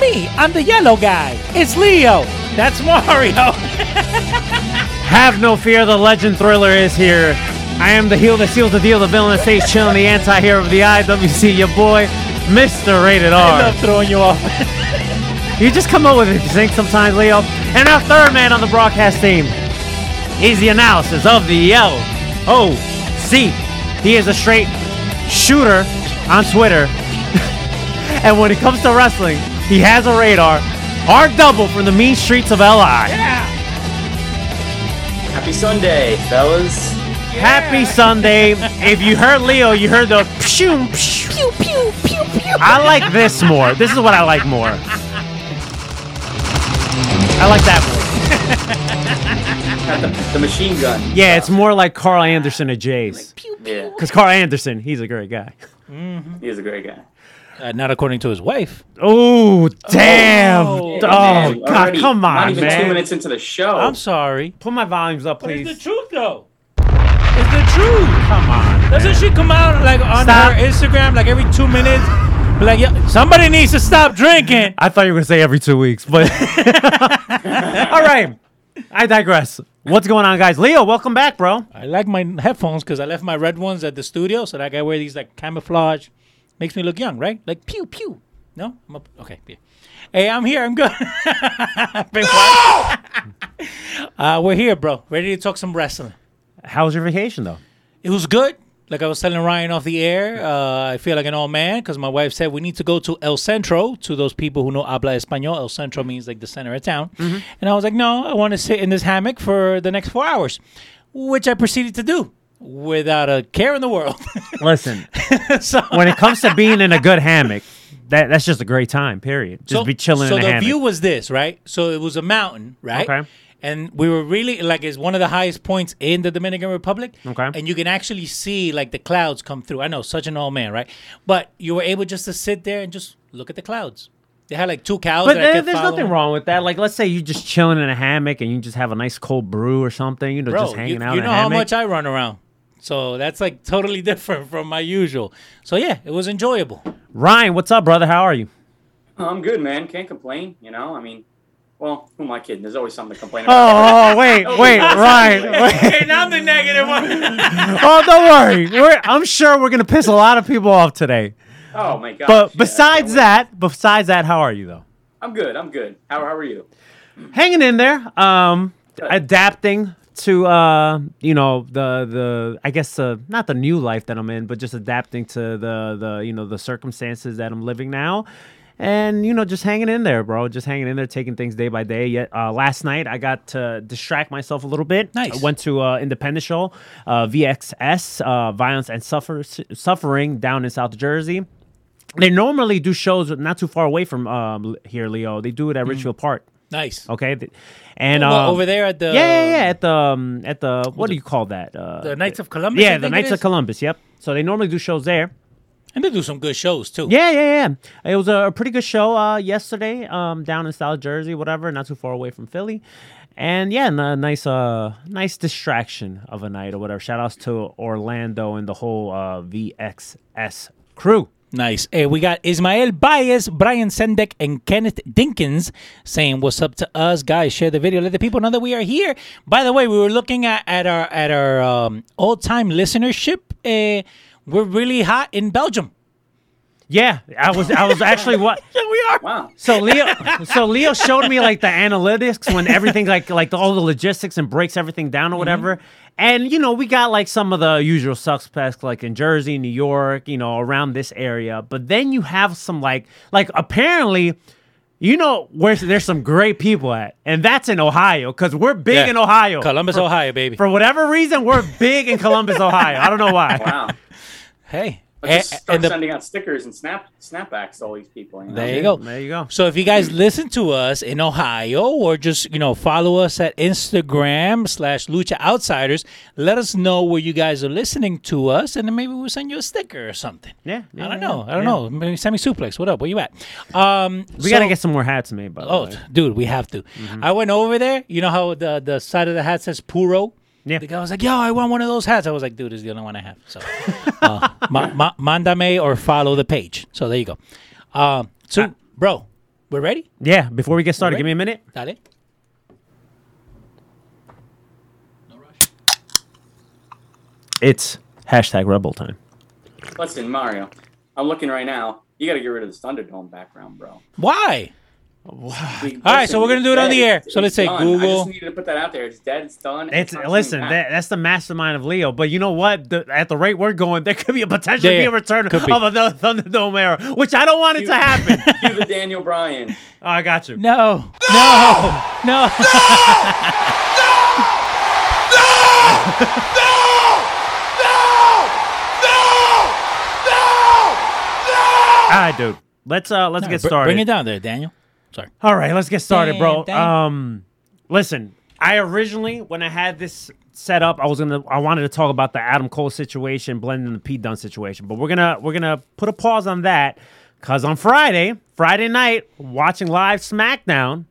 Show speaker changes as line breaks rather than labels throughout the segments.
me. I'm the yellow guy. It's Leo. That's Mario.
Have no fear, the legend thriller is here. I am the heel that seals the deal, the villain that stays chilling, the anti-hero of the IWC, your boy, Mr. Rated
I
R.
love throwing you off.
You just come up with it, you think sometimes, Leo. And our third man on the broadcast team is the analysis of the LOC. He is a straight shooter on Twitter. and when it comes to wrestling, he has a radar. Our double from the mean streets of LI. Yeah.
Happy Sunday, fellas.
Happy Sunday. If you heard Leo, you heard the pew, pew, pew, pew, pew. I like this more. This is what I like more. I like that more.
The, the machine gun.
Yeah, it's more like Karl Anderson at Jays.
Yeah,
Because Karl Anderson, he's a great guy.
he is a great guy.
Uh, not according to his wife.
Oh, damn.
Oh.
Oh, God,
already
come on,
Not
on,
even two minutes into the show.
I'm sorry.
Put my volumes up,
But it's the truth, though. It's the truth.
Come on.
Doesn't she come out like on
Stop.
her Instagram like every two minutes? Like, yeah, somebody needs to stop drinking.
I thought you were going to say every two weeks, but. All right. I digress. What's going on, guys? Leo, welcome back, bro.
I like my headphones because I left my red ones at the studio, so that I can wear these like camouflage. Makes me look young, right? Like pew pew. No, I'm up. Okay, yeah. Hey, I'm here. I'm good. Quiet. uh, we're here, bro. Ready to talk some wrestling.
How was your vacation, though?
It was good. Like I was telling Ryan off the air, uh, I feel like an old man because my wife said we need to go to El Centro. To those people who know habla español, El Centro means like the center of town. And I was like, no, I want to sit in this hammock for the next four hours, which I proceeded to do without a care in the world.
Listen,
so,
when it comes to being in a good hammock, that, that's just a great time, period. Just
so-
be chilling
So
in a hammock.
So the
hammock.
view was this, right? So it was a mountain, right?
Okay.
And we were really like it's one of the highest points in the Dominican Republic.
Okay.
And you can actually see like the clouds come through. I know, such an old man, right? But you were able just to sit there and just look at the clouds. They had like two cows.
But there- there's nothing wrong with that. Like, let's say you're just chilling in a hammock and you just have a nice cold brew or something, you know,
Bro,
just hanging
you,
out
you know how
hammock.
much I run around. So that's like totally different from my usual. So yeah, it was enjoyable.
Ryan, what's up, brother? How are you?
I'm good, man. Can't complain. You know, I mean, well, who am I kidding? There's always something to complain about.
Oh, oh wait, wait, Ryan. Wait.
and I'm the negative one.
Oh, don't worry. We're, I'm sure we're gonna piss a lot of people off today.
Oh my god.
But besides that, besides that, how are you though?
I'm good. I'm good. How, how are you?
Hanging in there. Um,
Good.
adapting to uh, you know, the the I guess uh, not the new life that I'm in, but just adapting to the the you know the circumstances that I'm living now. And you know, just hanging in there, bro. Just hanging in there, taking things day by day. Yet uh, last night, I got to distract myself a little bit.
Nice.
I went to uh, independent show, uh, VXS, uh, Violence and Suffer- Suffering, down in South Jersey. They normally do shows not too far away from um, here, Leo. They do it at Richfield Park.
nice.
Okay, and
Well,
um,
over there at the
yeah, yeah, yeah, at the um, at the what do you call that? Uh,
the Knights of Columbus.
Yeah, the
think it
Knights of? Columbus. Yep. So they normally do shows there.
And they do some good shows too.
Yeah, yeah, yeah. It was a pretty good show uh, yesterday, um, down in South Jersey, whatever, not too far away from Philly. And yeah, n- a nice, uh, nice distraction of a night or whatever. Shout outs to Orlando and the whole uh, VXS crew.
Nice. Hey, we got Ismael Baez, Brian Sendek, and Kenneth Dinkins saying what's up to us, guys. Share the video. Let the people know that we are here. By the way, we were looking at, at our at our um, all time listenership. Uh, we're really hot in Belgium.
Yeah, I was. I was actually what.
Yeah, we are.
Wow.
So Leo, so Leo showed me like the analytics when everything like like all the logistics and breaks everything down or whatever. And you know we got like some of the usual suspects like in Jersey, New York, you know around this area. But then you have some like like apparently. You know where there's some great people at, and that's in Ohio, because we're big
Yeah.
in Ohio.
Columbus,
For-
Ohio, baby.
For whatever reason, we're big in Columbus, Ohio. I don't know why.
Wow.
hey,
Let's
and,
just start
and the-
sending out stickers and snap snapbacks to all these people. You know?
there you go.
There you go.
So if you guys listen to us in Ohio or just, you know, follow us at Instagram slash Lucha Outsiders, let us know where you guys are listening to us and then maybe we'll send you a sticker or something.
Yeah,
I don't
yeah,
know. I don't
yeah.
know. Maybe send me suplex. What up? Where you at? Um,
We gotta get some more hats made, by the
Oh,
way.
dude, we have to. I went over there. You know how the the side of the hat says Puro?
Yeah.
The guy was like, "Yo, I want one of those hats." I was like, "Dude, it's the only one I have." So, uh, ma- ma- mandame or follow the page. So there you go. Um, so, bro, we're ready.
Yeah, before we get started, give me a minute.
Dale. No rush.
It's hashtag Rebel time.
Listen, Mario, I'm looking right now. You got to get rid of the Thunderdome background, bro.
Why?
All
right, so we're gonna do it on the air. So let's say
I
Google- I
just needed to put that out there. It's dead. It's done.
It's
not
listen, that, that's the mastermind of Leo. But you know what? The, at the rate we're going, there could be a potential
Yeah,
be a return
be.
of a Th- Thunderdome era, which I don't want it to happen. oh,
Cue the Daniel Bryan.
Oh, I got you.
No, no, no. No. no! no! no! no!
All right, dude. Let's uh let's get started.
Bring it down there, Daniel. Sorry.
All right, let's get started, bro.
Dang, dang.
Um, listen, I originally when I had this set up, I was gonna I wanted to talk about the Adam Cole situation, blending the Pete Dunne situation, but we're gonna we're gonna put a pause on that because on Friday, Friday night, watching live SmackDown.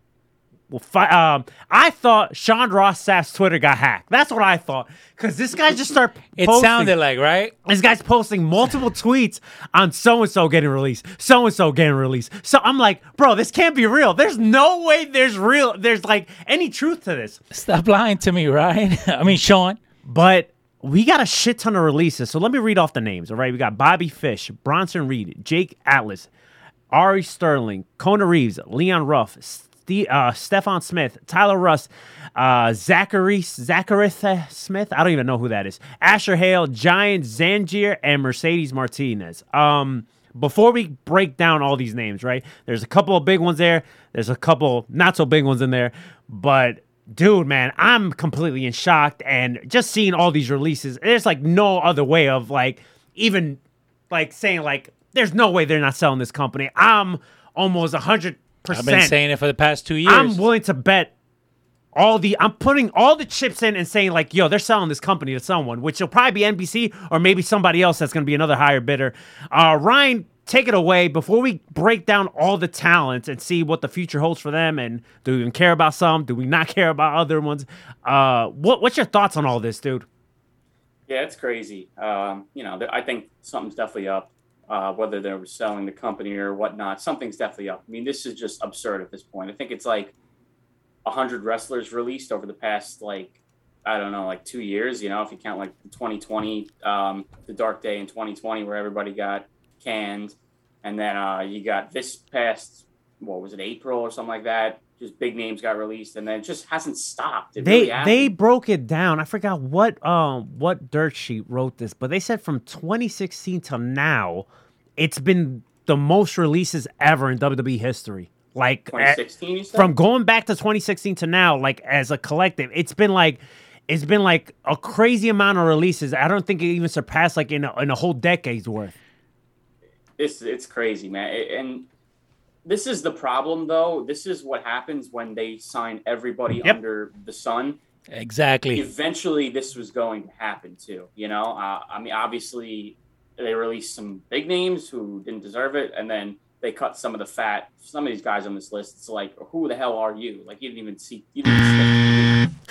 Well, fi- um, I thought Sean Ross Sapp's Twitter got hacked. That's what I thought. Because this guy just started
It
posting.
sounded like right.
This guy's posting multiple tweets on so and so getting released, so and so getting released. So I'm like, bro, this can't be real. There's no way there's real. There's like any truth to this.
Stop lying to me, right? I mean, Sean.
But we got a shit ton of releases. So let me read off the names. All right, we got Bobby Fish, Bronson Reed, Jake Atlas, Ari Sterling, Kona Reeves, Leon Ruff, Ste- uh, Stefan Smith, Tyler Rust, uh, Zachary Zacharith Smith. I don't even know who that is. Asher Hale, Giant Zanjeer, and Mercedes Martinez. Um, before we break down all these names, right? There's a couple of big ones there. There's a couple not so big ones in there, but dude, man, I'm completely in shock. And just seeing all these releases, there's like no other way of like even like saying like there's no way they're not selling this company. I'm almost hundred
I've been saying it for the past two years.
I'm willing to bet all the I'm putting all the chips in and saying like, yo, they're selling this company to someone, which will probably be NBC or maybe somebody else that's going to be another higher bidder. Uh, Ryan, take it away before we break down all the talents and see what the future holds for them. And do we even care about some? Do we not care about other ones? Uh, what what's your thoughts on all this, dude?
Yeah, it's crazy. Um, you know, I think something's definitely up. Uh, whether they're selling the company or whatnot, something's definitely up. I mean, this is just absurd at this point. I think it's like hundred wrestlers released over the past like I don't know, like two years. You know, if you count like 2020, um, the dark day in 2020 where everybody got canned, and then uh, you got this past what was it April or something like that. Just big names got released, and then it just hasn't stopped. It
They
really
they broke it down. I forgot what um what dirt sheet wrote this, but they said from 2016 till now, it's been the most releases ever in WWE history. Like at-
2016, you said?
from going back to 2016 to now, like as a collective, it's been like it's been like a crazy amount of releases. I don't think it even surpassed like in a, in a whole decade's worth.
it's it's crazy, man. A- And this is the problem, though. This is what happens when they sign everybody
Yep.
under the sun.
exactly.
Eventually, this was going to happen too. You know, uh, I mean, obviously, they released some big names who didn't deserve it, and then they cut some of the fat. Some of these guys on this list, it's like, who the hell are you? Like, you didn't even see. You didn't even see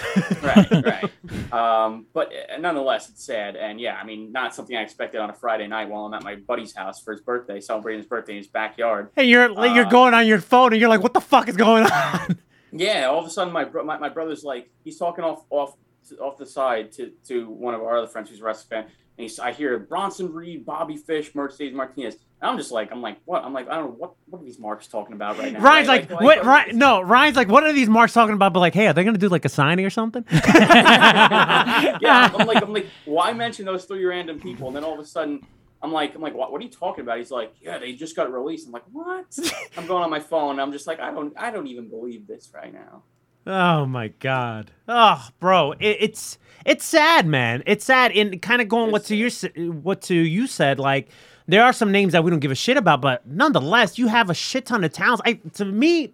right, right. Um, but uh, nonetheless, it's sad. And yeah, I mean, not something I expected on a Friday night while I'm at my buddy's house for his birthday, celebrating his birthday in his backyard.
And you're like you're
Uh,
going on your phone and you're like, what the fuck is going on?
Yeah, all of a sudden, my bro- my, my brother's like, he's talking off off to, off the side to, to one of our other friends who's a wrestling fan, and he's, I hear Bronson Reed, Bobby Fish, Mercedes Martinez. And I'm just like, I'm like, what? I'm like, I don't know what what are these marks talking about right now?
Ryan's
right?
like, what? Ryan, no, Ryan's like, what are these marks talking about? But like, hey, are they gonna do like a signing or something?
yeah, I'm like, I'm like, why mention those three random people? And then all of a sudden, I'm like, I'm like, what, what are you talking about? He's like, yeah, they just got released. I'm like, what? I'm going on my phone. And I'm just like, I don't, I don't even believe this right now.
Oh my god. Oh, bro, it, it's it's sad, man. It's sad. And kind of going what to you what to you said, like there are some names that we don't give a shit about, but nonetheless, you have a shit ton of talents. I to me,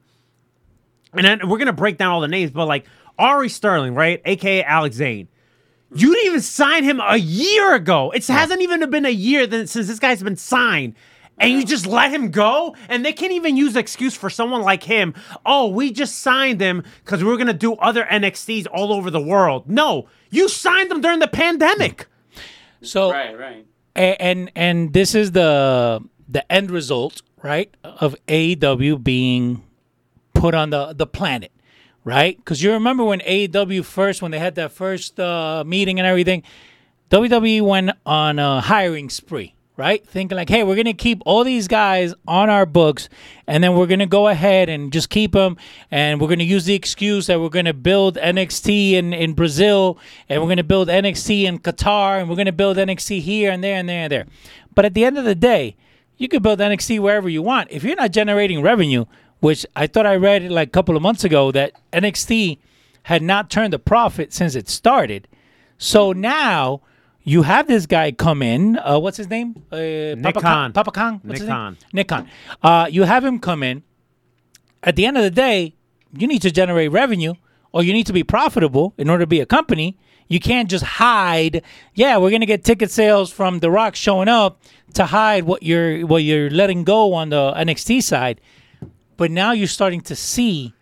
and then we're gonna break down all the names, but like Ari Sterling, right, aka Alex Zane. You didn't even sign him a year ago. It hasn't even been a year since this guy's been signed. And you just let him go? And they can't even use the excuse for someone like him. Oh, we just signed him because we are going to do other NXTs all over the world. No, you signed them during the pandemic.
So
Right, right.
A- and and this is the the end result, right, of AEW being put on the the planet, right? Because you remember when AEW first, when they had that first uh, meeting and everything, WWE went on a hiring spree, right? Thinking like, hey, we're gonna keep all these guys on our books, and then we're gonna go ahead and just keep them, and we're gonna use the excuse that we're gonna build NXT in in Brazil, and we're gonna build NXT in Qatar, and we're gonna build NXT here and there and there and there. But at the end of the day, you can build NXT wherever you want. If you're not generating revenue, which I thought I read like a couple of months ago that NXT had not turned a profit since it started. So now you have this guy come in. Uh, what's his name? Uh, Nick
Khan.
Papa Khan. What's
Nick? Khan.
Nick Khan. Uh, you have him come in. At the end of the day, you need to generate revenue or you need to be profitable in order to be a company. You can't just hide. Yeah, we're gonna get ticket sales from The Rock showing up to hide what you're what you're letting go on the NXT side. But now you're starting to see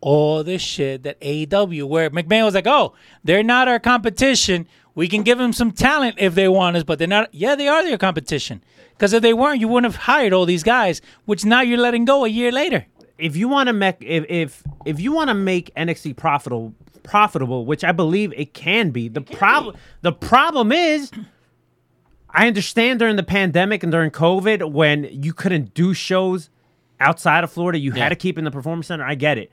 all this shit that AEW, where McMahon was like, oh, they're not our competition. We can give them some talent if they want us, but they're not. Yeah, they are their competition. Because if they weren't, you wouldn't have hired all these guys, which now you're letting go a year later.
if you want to make if if if you want to make NXT profitable profitable, which I believe it can be, the problem the problem is I understand during the pandemic and during COVID when you couldn't do shows outside of Florida, you
Yeah.
had to keep in the performance center. I get it.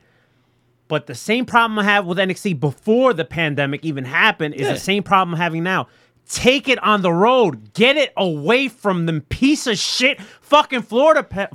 But the same problem I have with NXT before the pandemic even happened is
Yeah.
the same problem I'm having now. Take it on the road. Get it away from them piece of shit fucking Florida pe-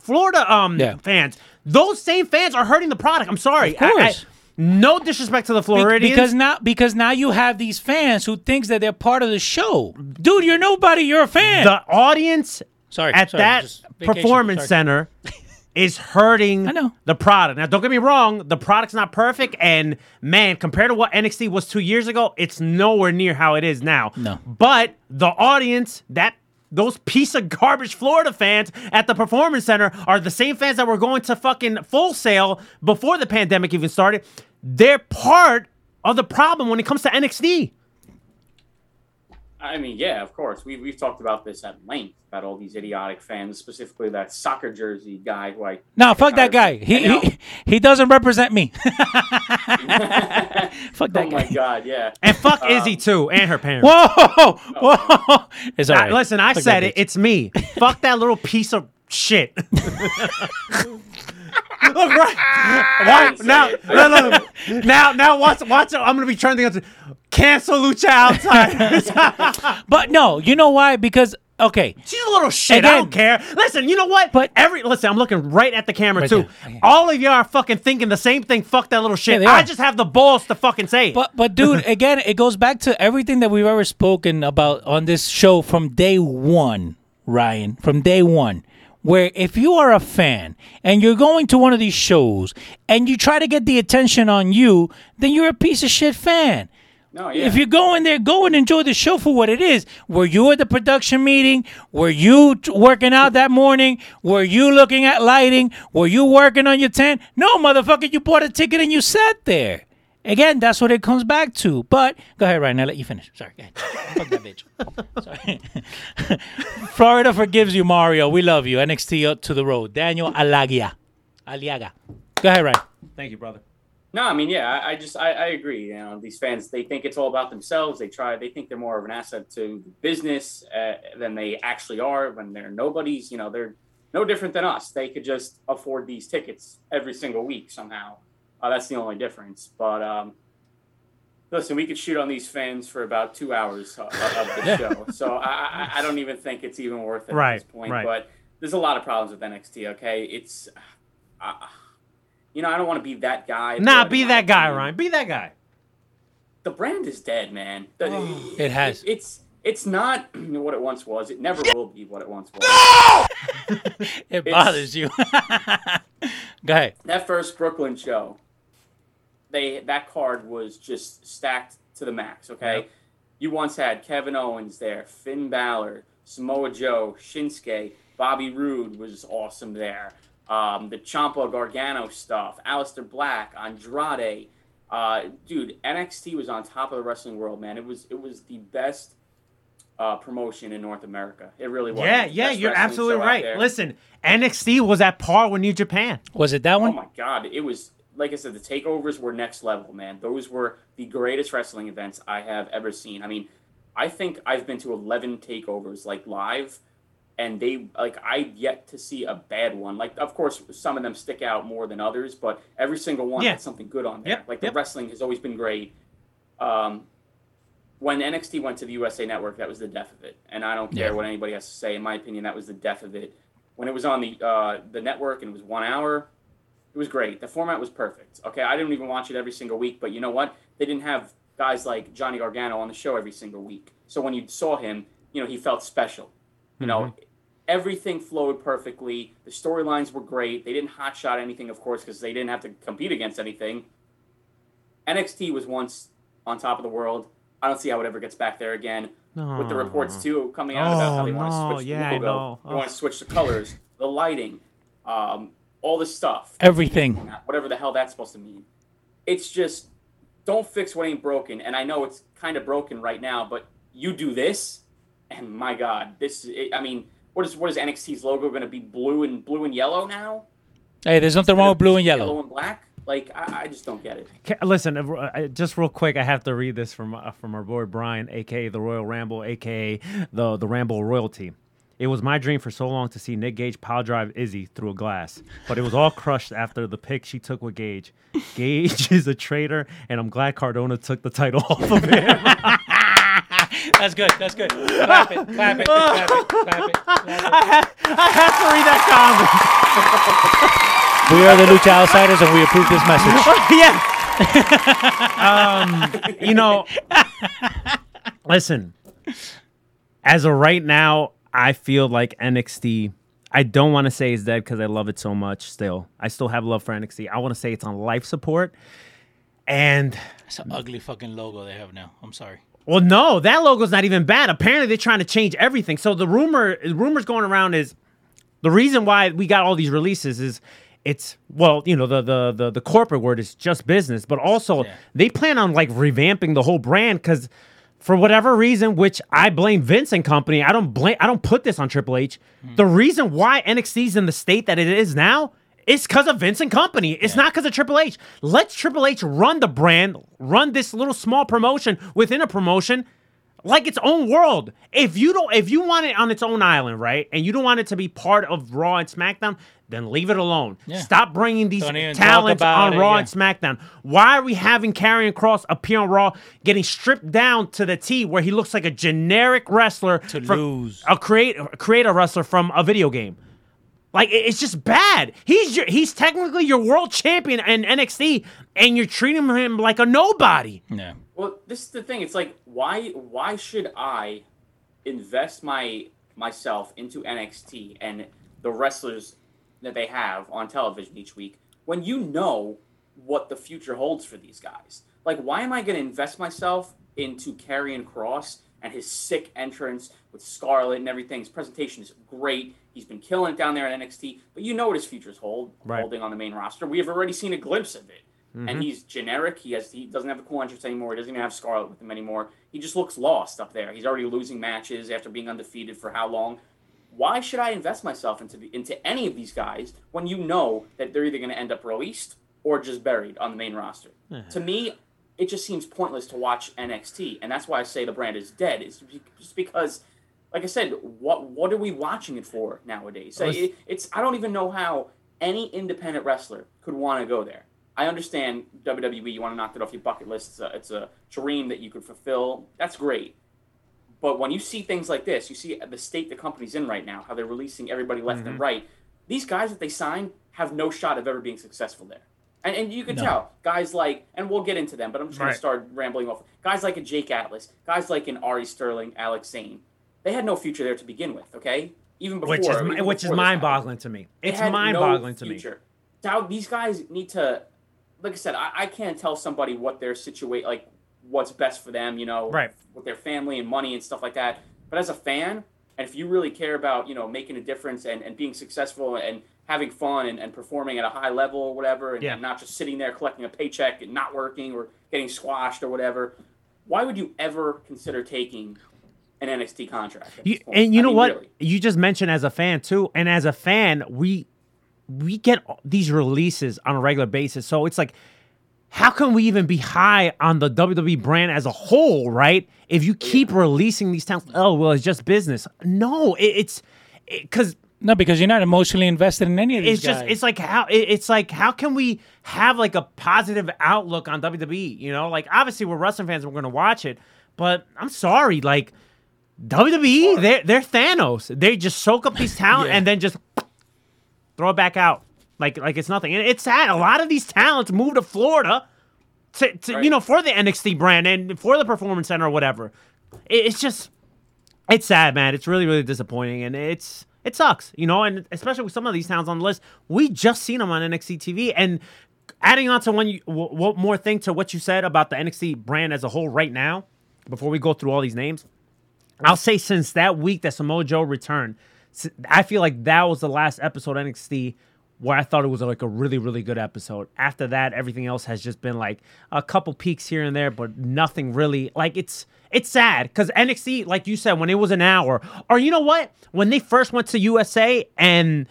Florida um
Yeah.
fans. Those same fans are hurting the product. I'm sorry.
Of course.
no disrespect to the Floridians.
because now because now you have these fans who thinks that they're part of the show. Dude, you're nobody. You're a fan.
the audience
Sorry,
at
sorry,
that performance
sorry.
center is hurting
I know.
the product. Now, don't get me wrong, the product's not perfect, and man, compared to what NXT was two years ago, it's nowhere near how it is now.
No.
but the audience that. Those piece of garbage Florida fans at the performance center are the same fans that were going to fucking Full Sail before the pandemic even started. They're part of the problem when it comes to NXT.
I mean, yeah, of course. We we've talked about this at length about all these idiotic fans, specifically that soccer jersey guy who I.
no, fuck that guy. He, he he doesn't represent me. fuck that
oh
guy.
Oh my god, yeah.
And fuck
Um,
Izzy too, and her parents.
Whoa, whoa! It's all
I-
right.
listen, I
Fuck
said it.
bitch.
It's me. Fuck that little piece of shit. Look right. Why, now, no, no, no. now, now, watch, watch. it. I'm gonna be trending. on- Cancel Lucha outside.
But no, you know why? Because okay,
She's a little shit. I don't care. Listen, you know what?
But-
every listen, I'm looking right at the camera
Right
too.
there.
All of you are fucking thinking the same thing. Fuck that little shit.
Yeah,
I just have the balls to fucking say it.
But but dude, again, it goes back to everything that we've ever spoken about on this show from day one, Ryan. From day one. Where if you are a fan and you're going to one of these shows and you try to get the attention on you, then you're a piece of shit fan.
No, yeah.
If you're going there, go and enjoy the show for what it is. Were you at the production meeting? Were you t- working out that morning? Were you looking at lighting? Were you working on your tent? No, motherfucker, you bought a ticket and you sat there. Again, that's what it comes back to. But go ahead, Ryan. I'll let you finish. Sorry. Go ahead. Fuck that bitch. Sorry. Florida forgives you, Mario. We love you. NXT to the road. Daniel Alagia. Aliaga. Go ahead, Ryan.
Thank you, brother.
No, I mean, yeah, I, I just I, I agree. You know, these fans they think it's all about themselves. They try, they think they're more of an asset to business uh, than they actually are. When they're nobodies, you know, they're no different than us. They could just afford these tickets every single week somehow. Uh, that's the only difference. But um, listen, we could shoot on these fans for about two hours uh, of the show. So I, I, I don't even think it's even worth it
Right,
at this point.
right.
But there's a lot of problems with NXT. Okay, it's. Uh, you know, I don't want to be that guy.
Nah, be that guy,
opinion,
Ryan. Be that guy.
The brand is dead, man. The-
It has.
it's it's not what it once was. It never will be what it once was. No!
It bothers you. Go ahead.
that first Brooklyn show, they that card was just stacked to the max. Okay,
Yep.
you once had Kevin Owens there, Finn Balor, Samoa Joe, Shinsuke, Bobby Roode was awesome there. Um, the Ciampa Gargano stuff, Aleister Black, Andrade, uh, dude, NXT was on top of the wrestling world, man. It was it was the best uh, promotion in North America. It really was.
Yeah,
It was the
yeah,
best
you're absolutely right. Listen, NXT was at par with New Japan.
Was it that
Oh
one?
my god, it was like I said, the takeovers were next level, man. Those were the greatest wrestling events I have ever seen. I mean, I think I've been to eleven takeovers like live, and they like I've yet to see a bad one. Like, of course, some of them stick out more than others, but every single one
Yeah.
had something good on there.
Yep,
Like the
yep.
wrestling has always been great. Um, when NXT went to the USA Network, that was the death of it, and I don't care
Yeah.
what anybody has to say. In my opinion, that was the death of it. When it was on the uh, the network and it was one hour, it was great. The format was perfect. Okay, I didn't even watch it every single week, but you know what? They didn't have guys like Johnny Gargano on the show every single week. So when you saw him, you know, he felt special. You know, everything flowed perfectly. The storylines were great. They didn't hotshot anything, of course, because they didn't have to compete against anything. NXT was once on top of the world. I don't see how it ever gets back there again. With the reports too coming out about how
Oh,
they want to switch
yeah,
the logo,
know.
they want to switch the colors, the lighting, um, all this stuff
Everything.
whatever the hell that's supposed to mean. It's just don't fix what ain't broken. And I know it's kind of broken right now, but you do this, and my God, this. It, I mean, what is what is NXT's logo going to be? Blue and blue and yellow now?
Hey, there's nothing wrong with blue and
Yellow
yellow.
and black. Like I, I just don't get it.
Listen, uh, uh, just real quick, I have to read this from uh, from our boy Brian, aka the Royal Ramble, aka the the Ramble royalty. It was my dream for so long to see Nick Gage pile drive Izzy through a glass, but it was all crushed after the pick she took with Gage. Gage is a traitor, and I'm glad Cardona took the title off of him.
That's good. That's good. Clap it. Clap it. Clap it. Clap it. Clap it.
I, have, I have to read that comment.
We are the Lucha Outsiders, and we approve this message.
yeah. um, you know, listen. As of right now, I feel like NXT. I don't want to say it's dead because I love it so much. Still, I still have love for NXT. I want to say it's on life support. And
It's an ugly fucking logo they have now. I'm sorry.
well, no, that logo's not even bad. Apparently, they're trying to change everything. So the rumor, rumors going around is the reason why we got all these releases is it's well, you know, the the the, the corporate word is just business, but also
Yeah.
they plan on like revamping the whole brand because for whatever reason, which I blame Vince and company, I don't blame I don't put this on Triple H. Hmm. The reason why NXT's in the state that it is now is because of Vince and company. It's not because of Triple H. Let Triple H run the brand, run this little small promotion within a promotion like its own world. If you don't, if you want it on its own island, right, and you don't want it to be part of Raw and SmackDown, then leave it alone.
Yeah.
Stop bringing these
Don't even talk
talents on
it,
Raw
yeah.
and SmackDown. Why are we having Karrion Kross appear on Raw, getting stripped down to the T, where he looks like a generic wrestler
To
from-
lose.
a create create a wrestler from a video game? Like it's just bad. He's your, he's technically your world champion in NXT, and you're treating him like a nobody.
Yeah.
Well, this is the thing. It's like why why should I invest my myself into NXT and the wrestlers that they have on television each week when you know what the future holds for these guys? Like, why am I going to invest myself into Karrion Kross and his sick entrance with Scarlett and everything? His presentation is great. He's been killing it down there at NXT, but you know what his future's hold
Right.
holding on the main roster. We have already seen a glimpse of it Mm-hmm. and he's generic. He has he doesn't have a cool entrance anymore. He doesn't even have Scarlett with him anymore. He just looks lost up there. He's already losing matches after being undefeated for how long? Why should I invest myself into the, into any of these guys when you know that they're either going to end up released or just buried on the main roster. To me, it just seems pointless to watch NXT, and that's why I say the brand is dead. Is just because, like I said, what what are we watching it for nowadays? So
Well,
it, it's I don't even know how any independent wrestler could want to go there. I understand WWE, you want to knock it off your bucket list. It's a, it's a dream that you could fulfill. That's great. But when you see things like this, you see the state the company's in right now, how they're releasing everybody left
Mm-hmm.
and right. These guys that they signed have no shot of ever being successful there. And, and you can
No.
tell guys like, and we'll get into them, but I'm just going
Right.
to start rambling off. Guys like a Jake Atlas, guys like an Ari Sterling, Alex Zane, they had no future there to begin with. Okay, even before
which is which is mind boggling to me. It's mind
no
boggling to me.
Now these guys need to, like I said, I, I can't tell somebody what their situation, like what's best for them, you know,
Right.
with their family and money and stuff like that. But as a fan, and if you really care about, you know, making a difference and, and being successful and having fun and, and performing at a high level or whatever, and,
Yeah.
and not just sitting there collecting a paycheck and not working or getting squashed or whatever, why would you ever consider taking an NXT contract?
You, and you
I
know
mean,
what?
really.
You just mentioned as a fan too, and as a fan, we we get these releases on a regular basis. So it's like, how can we even be high on the WWE brand as a whole, right? If you keep releasing these talents, oh well, it's just business. No, it, it's because
No, because you're not emotionally invested in any of these
it's just it's like how it- it's like how can we have like a positive outlook on WWE? You know, like obviously we're wrestling fans, we're gonna watch it, but I'm sorry, like WWE, they're they're Thanos. They just soak up these talent
Yeah.
and then just throw it back out like like it's nothing. And it's sad. A lot of these talents move to Florida to, to you know for the NXT brand and for the Performance Center or whatever. It- it's just it's sad, man. It's really, really disappointing, and it's it sucks, you know. And especially with some of these towns on the list, we just seen them on NXT TV. And adding on to one, you- w- one more thing to what you said about the NXT brand as a whole, right now, before we go through all these names, I'll say since that week that Samoa Joe returned, I feel like that was the last episode NXT where I thought it was like a really, really good episode. After that, everything else has just been like a couple peaks here and there, but nothing really. Like it's it's sad because NXT, like you said, when it was an hour, or you know what, when they first went to USA and.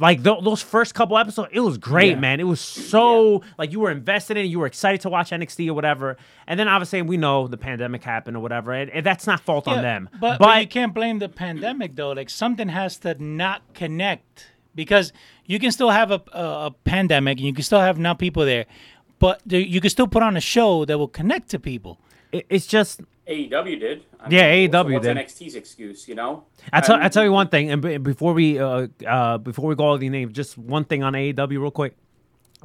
Like th- those first couple episodes, it was great,
Yeah.
man. It was so like you were invested in, it, you were excited to watch NXT or whatever. And then obviously we know the pandemic happened or whatever, and, and that's not fault on them.
But, but you can't blame the pandemic though. Like something has to not connect because you can still have a, a, a pandemic and you can still have not people there, but you can still put on a show that will connect to people.
it- it's just
AEW did. I
Yeah,
mean,
AEW
what's
did.
NXT's excuse, you know?
I tell
And-
I tell you one thing, and before we uh, uh before we go all the names, just one thing on AEW real quick.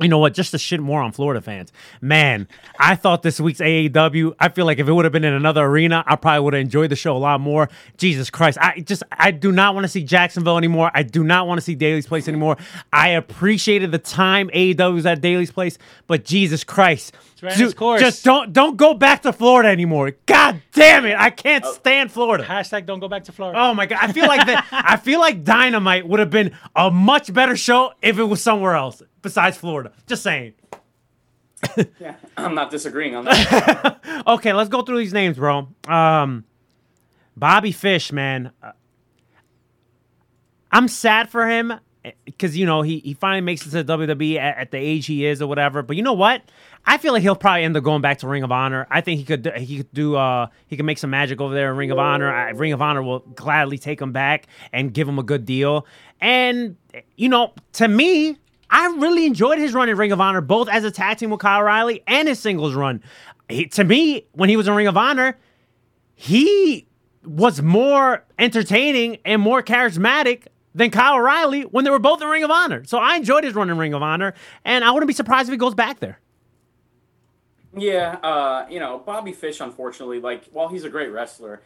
You know what? Just to shit more on Florida fans. Man, I thought this week's AEW, I feel like if it would have been in another arena, I probably would have enjoyed the show a lot more. Jesus Christ, I just I do not want to see Jacksonville anymore. I do not want to see Daly's Place anymore. I appreciated the time AEW was at Daly's Place, but Jesus Christ, Dude, just don't don't go back to Florida anymore. God damn it, I can't oh. stand Florida.
Hashtag don't go back to Florida.
Oh my god! I feel like that. I feel like Dynamite would have been a much better show if it was somewhere else besides Florida. Just saying.
Yeah, I'm not disagreeing on that.
Okay, let's go through these names, bro. Um, Bobby Fish, man. Uh, I'm sad for him because you know he he finally makes it to WWE at, at the age he is or whatever. But you know what? I feel like he'll probably end up going back to Ring of Honor. I think he could he could do uh he can make some magic over there in Ring of Honor. I, Ring of Honor will gladly take him back and give him a good deal. And you know, to me, I really enjoyed his run in Ring of Honor, both as a tag team with Kyle O'Reilly and his singles run. He, to me, when he was in Ring of Honor, he was more entertaining and more charismatic than Kyle O'Reilly when they were both in Ring of Honor. So I enjoyed his run in Ring of Honor, and I wouldn't be surprised if he goes back there.
yeah, uh, you know, Bobby Fish, unfortunately, like, while he's a great wrestler,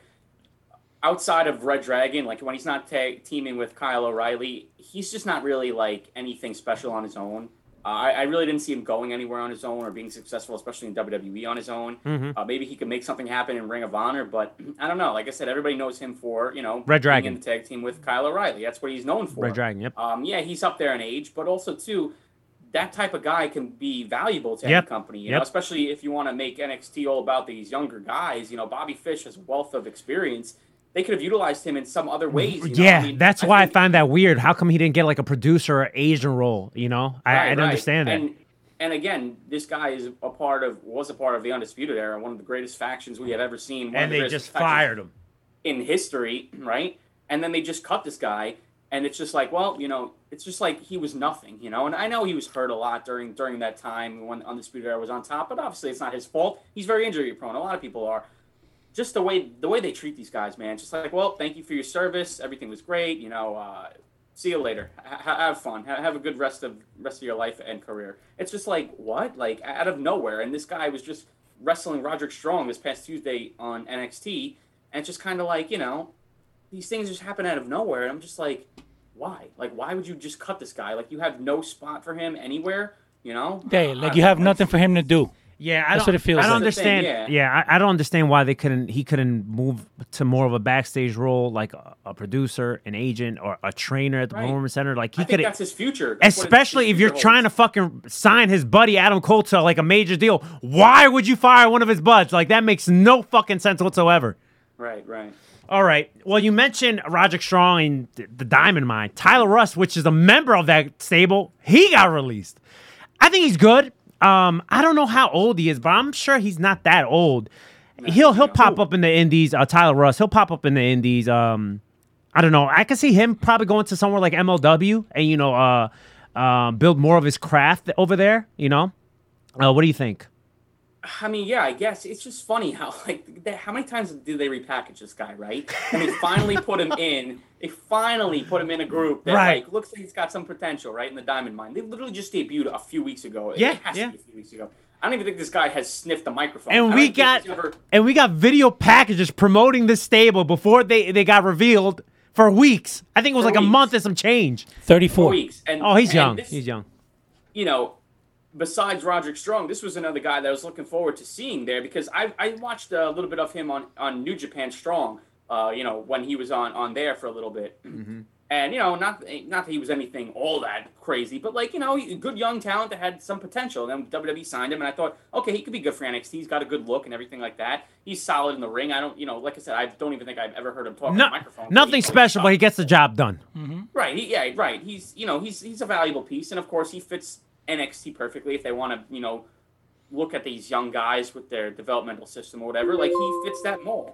outside of Red Dragon, like when he's not ta- teaming with Kyle O'Reilly, he's just not really like anything special on his own. Uh, I, I really didn't see him going anywhere on his own or being successful, especially in WWE on his own.
Mm-hmm.
Uh, maybe he could make something happen in Ring of Honor, but I don't know. Like I said, everybody knows him for you know
Red
being
Dragon.
in the tag team with Kyle O'Reilly. That's what he's known for.
Red Dragon, yep.
Um, yeah, he's up there in age, but also too, that type of guy can be valuable to
Yep.
any company. You
Yep.
know, especially if you want to make NXT all about these younger guys. You know, Bobby Fish has a wealth of experience. They could have utilized him in some other ways. you know?
yeah,
I mean,
that's why
think-
I find that weird. How come he didn't get like a producer or Asian role? You know, I,
Right,
I don't
right.
understand that.
And and again, this guy is a part of was a part of the Undisputed Era, one of the greatest factions we have ever seen.
And
the
they just fired him.
in history, right? And then they just cut this guy, and it's just like, well, you know, it's just like he was nothing, you know. And I know he was hurt a lot during during that time when Undisputed Era was on top, but obviously it's not his fault. He's very injury prone. A lot of people are. Just the way the way they treat these guys, man. Just like, well, thank you for your service. Everything was great. You know, uh, see you later. H- have fun. Ha- have a good rest of rest of your life and career. It's just like what, like out of nowhere. And this guy was just wrestling Roderick Strong this past Tuesday on NXT, and it's just kind of like you know, these things just happen out of nowhere. And I'm just like, why? Like, why would you just cut this guy? Like, you have no spot for him anywhere. You know?
Yeah, like you have nothing for him to do.
Yeah, I
That's
don't,
what it feels
I don't
like.
understand.
That's the
yeah, I, I don't understand why they couldn't. He couldn't move to more of a backstage role, like a, a producer, an agent, or a trainer at the
Right.
performance center. Like he could,
that's his future. That's what his-
especially
his
if you're
future
trying to fucking sign his buddy Adam Cole to like a major deal. Why would you fire one of his buds? Like that makes no fucking sense whatsoever.
Right, right.
All right. Well, you mentioned Roderick Strong and the Diamond Mine. Tyler Rust, which is a member of that stable, he got released. I think he's good. Um, I don't know how old he is, but I'm sure he's not that old. he'll he'll pop up in the Indies. Uh, Tyler Rust, he'll pop up in the Indies. Um, I don't know. I can see him probably going to somewhere like MLW and you know, uh, um, build more of his craft over there. You know, uh, what do you think?
I mean, yeah, I guess it's just funny how like they, how many times did they repackage this guy, right? And they finally put him in. They finally put him in a group that
Right.
like looks like he's got some potential, right? In the Diamond Mine, they literally just debuted a few weeks ago. It
Yeah,
to
yeah.
be a few weeks ago. I don't even think this guy has sniffed the microphone.
And we got
ever-
and we got video packages promoting this stable before they, they got revealed for weeks. I think it was
For
like a month and some change.
Thirty
four
weeks. And,
Oh, he's
and
young.
this-
He's young.
you know, besides Roderick Strong, this was another guy that I was looking forward to seeing there because I, I watched a little bit of him on, on New Japan Strong, uh, you know, when he was on, on there for a little bit. And, you know, not not that he was anything all that crazy, but, like, you know, good young talent that had some potential. And then WWE signed him, and I thought, okay, he could be good for NXT. He's got a good look and everything like that. He's solid in the ring. I don't, you know, like I said, I don't even think I've ever heard him talk on the microphone.
nothing
he's
special, but he gets the job done.
Right. He, yeah. Right. He's you know he's he's a valuable piece, and of course he fits NXT perfectly. If they want to you know look at these young guys with their developmental system or whatever, like he fits that mold.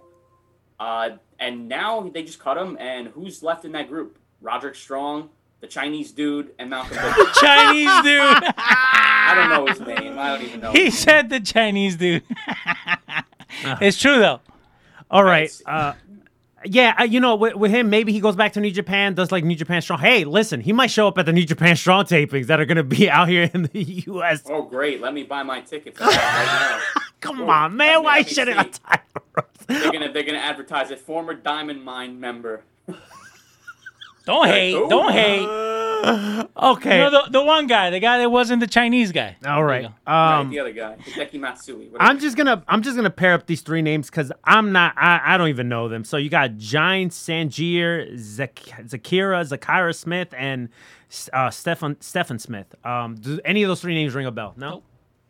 Uh, and now they just cut him, and who's left in that group? Roderick Strong, the Chinese dude, and Malcolm. the
Chinese dude.
I don't know his name. I don't even know.
he said the Chinese dude. it's true though.
All right. Uh, yeah, uh, you know, with, with him, maybe he goes back to New Japan, does like New Japan Strong. Hey, listen, he might show up at the New Japan Strong tapings that are going to be out here in the U.S.
Oh, great! Let me buy my ticket for that right now.
Come
Ooh,
on, man.
let
Why
shouldn't
I?
They're gonna they're gonna advertise it. Former Diamond Mine member.
Don't hate.
Ooh.
Don't hate.
Okay.
You know the, the one guy, the guy that wasn't the Chinese guy.
All right.
There
right.
you go.
right,
Um,
the other guy, Hideki Matsui. whatever.
I'm just gonna I'm just gonna pair up these three names because I'm not I, I don't even know them. So you got Giant Zanjeer, Zak- Zakira, Zakira Smith, and uh, Stefan Stefan Smith. Um, do any of those three names ring a bell? No.
Nope.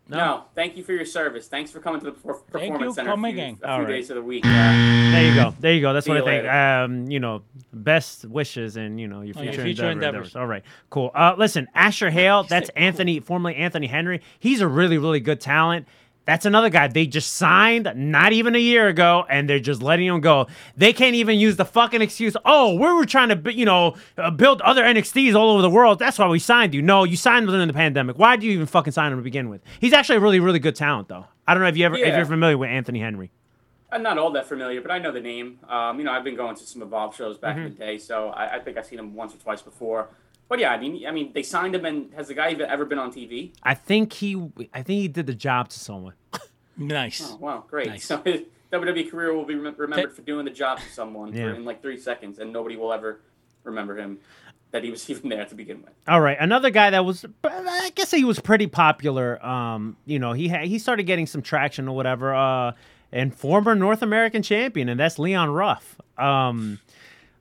No. thank you for your service. Thanks for coming to the per- performance
you.
center
Come
a few, a few
right.
days of the week. Uh,
There you go. There you go. That's what I think. Um, you know, best wishes and you know your
Oh, your
future,
future
endeavor-
endeavors.
All right, cool. Uh, listen, Asher Hale. That's Anthony, formerly Anthony Henry. He's a really, really good talent. That's another guy they just signed not even a year ago, and they're just letting him go. They can't even use the fucking excuse. Oh, we were trying to, you know, uh, build other NXTs all over the world. That's why we signed you. No, you signed him during the pandemic. Why do you even fucking sign him to begin with? He's actually a really, really good talent, though. I don't know if you ever if you're familiar with Anthony Henry.
I'm not all that familiar, but I know the name. Um, you know, I've been going to some Evolve shows back
Mm-hmm.
in the day, so I, I think I've seen him once or twice before. But yeah, I mean, I mean, they signed him, and has the guy even ever been on TV?
I think he, I think he did the job to someone.
Nice.
Oh, wow, great.
Nice.
So his WWE career will be rem- remembered for doing the job to someone for-
Yeah.
in like three seconds, and nobody will ever remember him that he was even there to begin with.
All right, another guy that was, I guess he was pretty popular. Um, you know, he had, he started getting some traction or whatever. Uh, and former North American champion, and that's Leon Ruff. Um,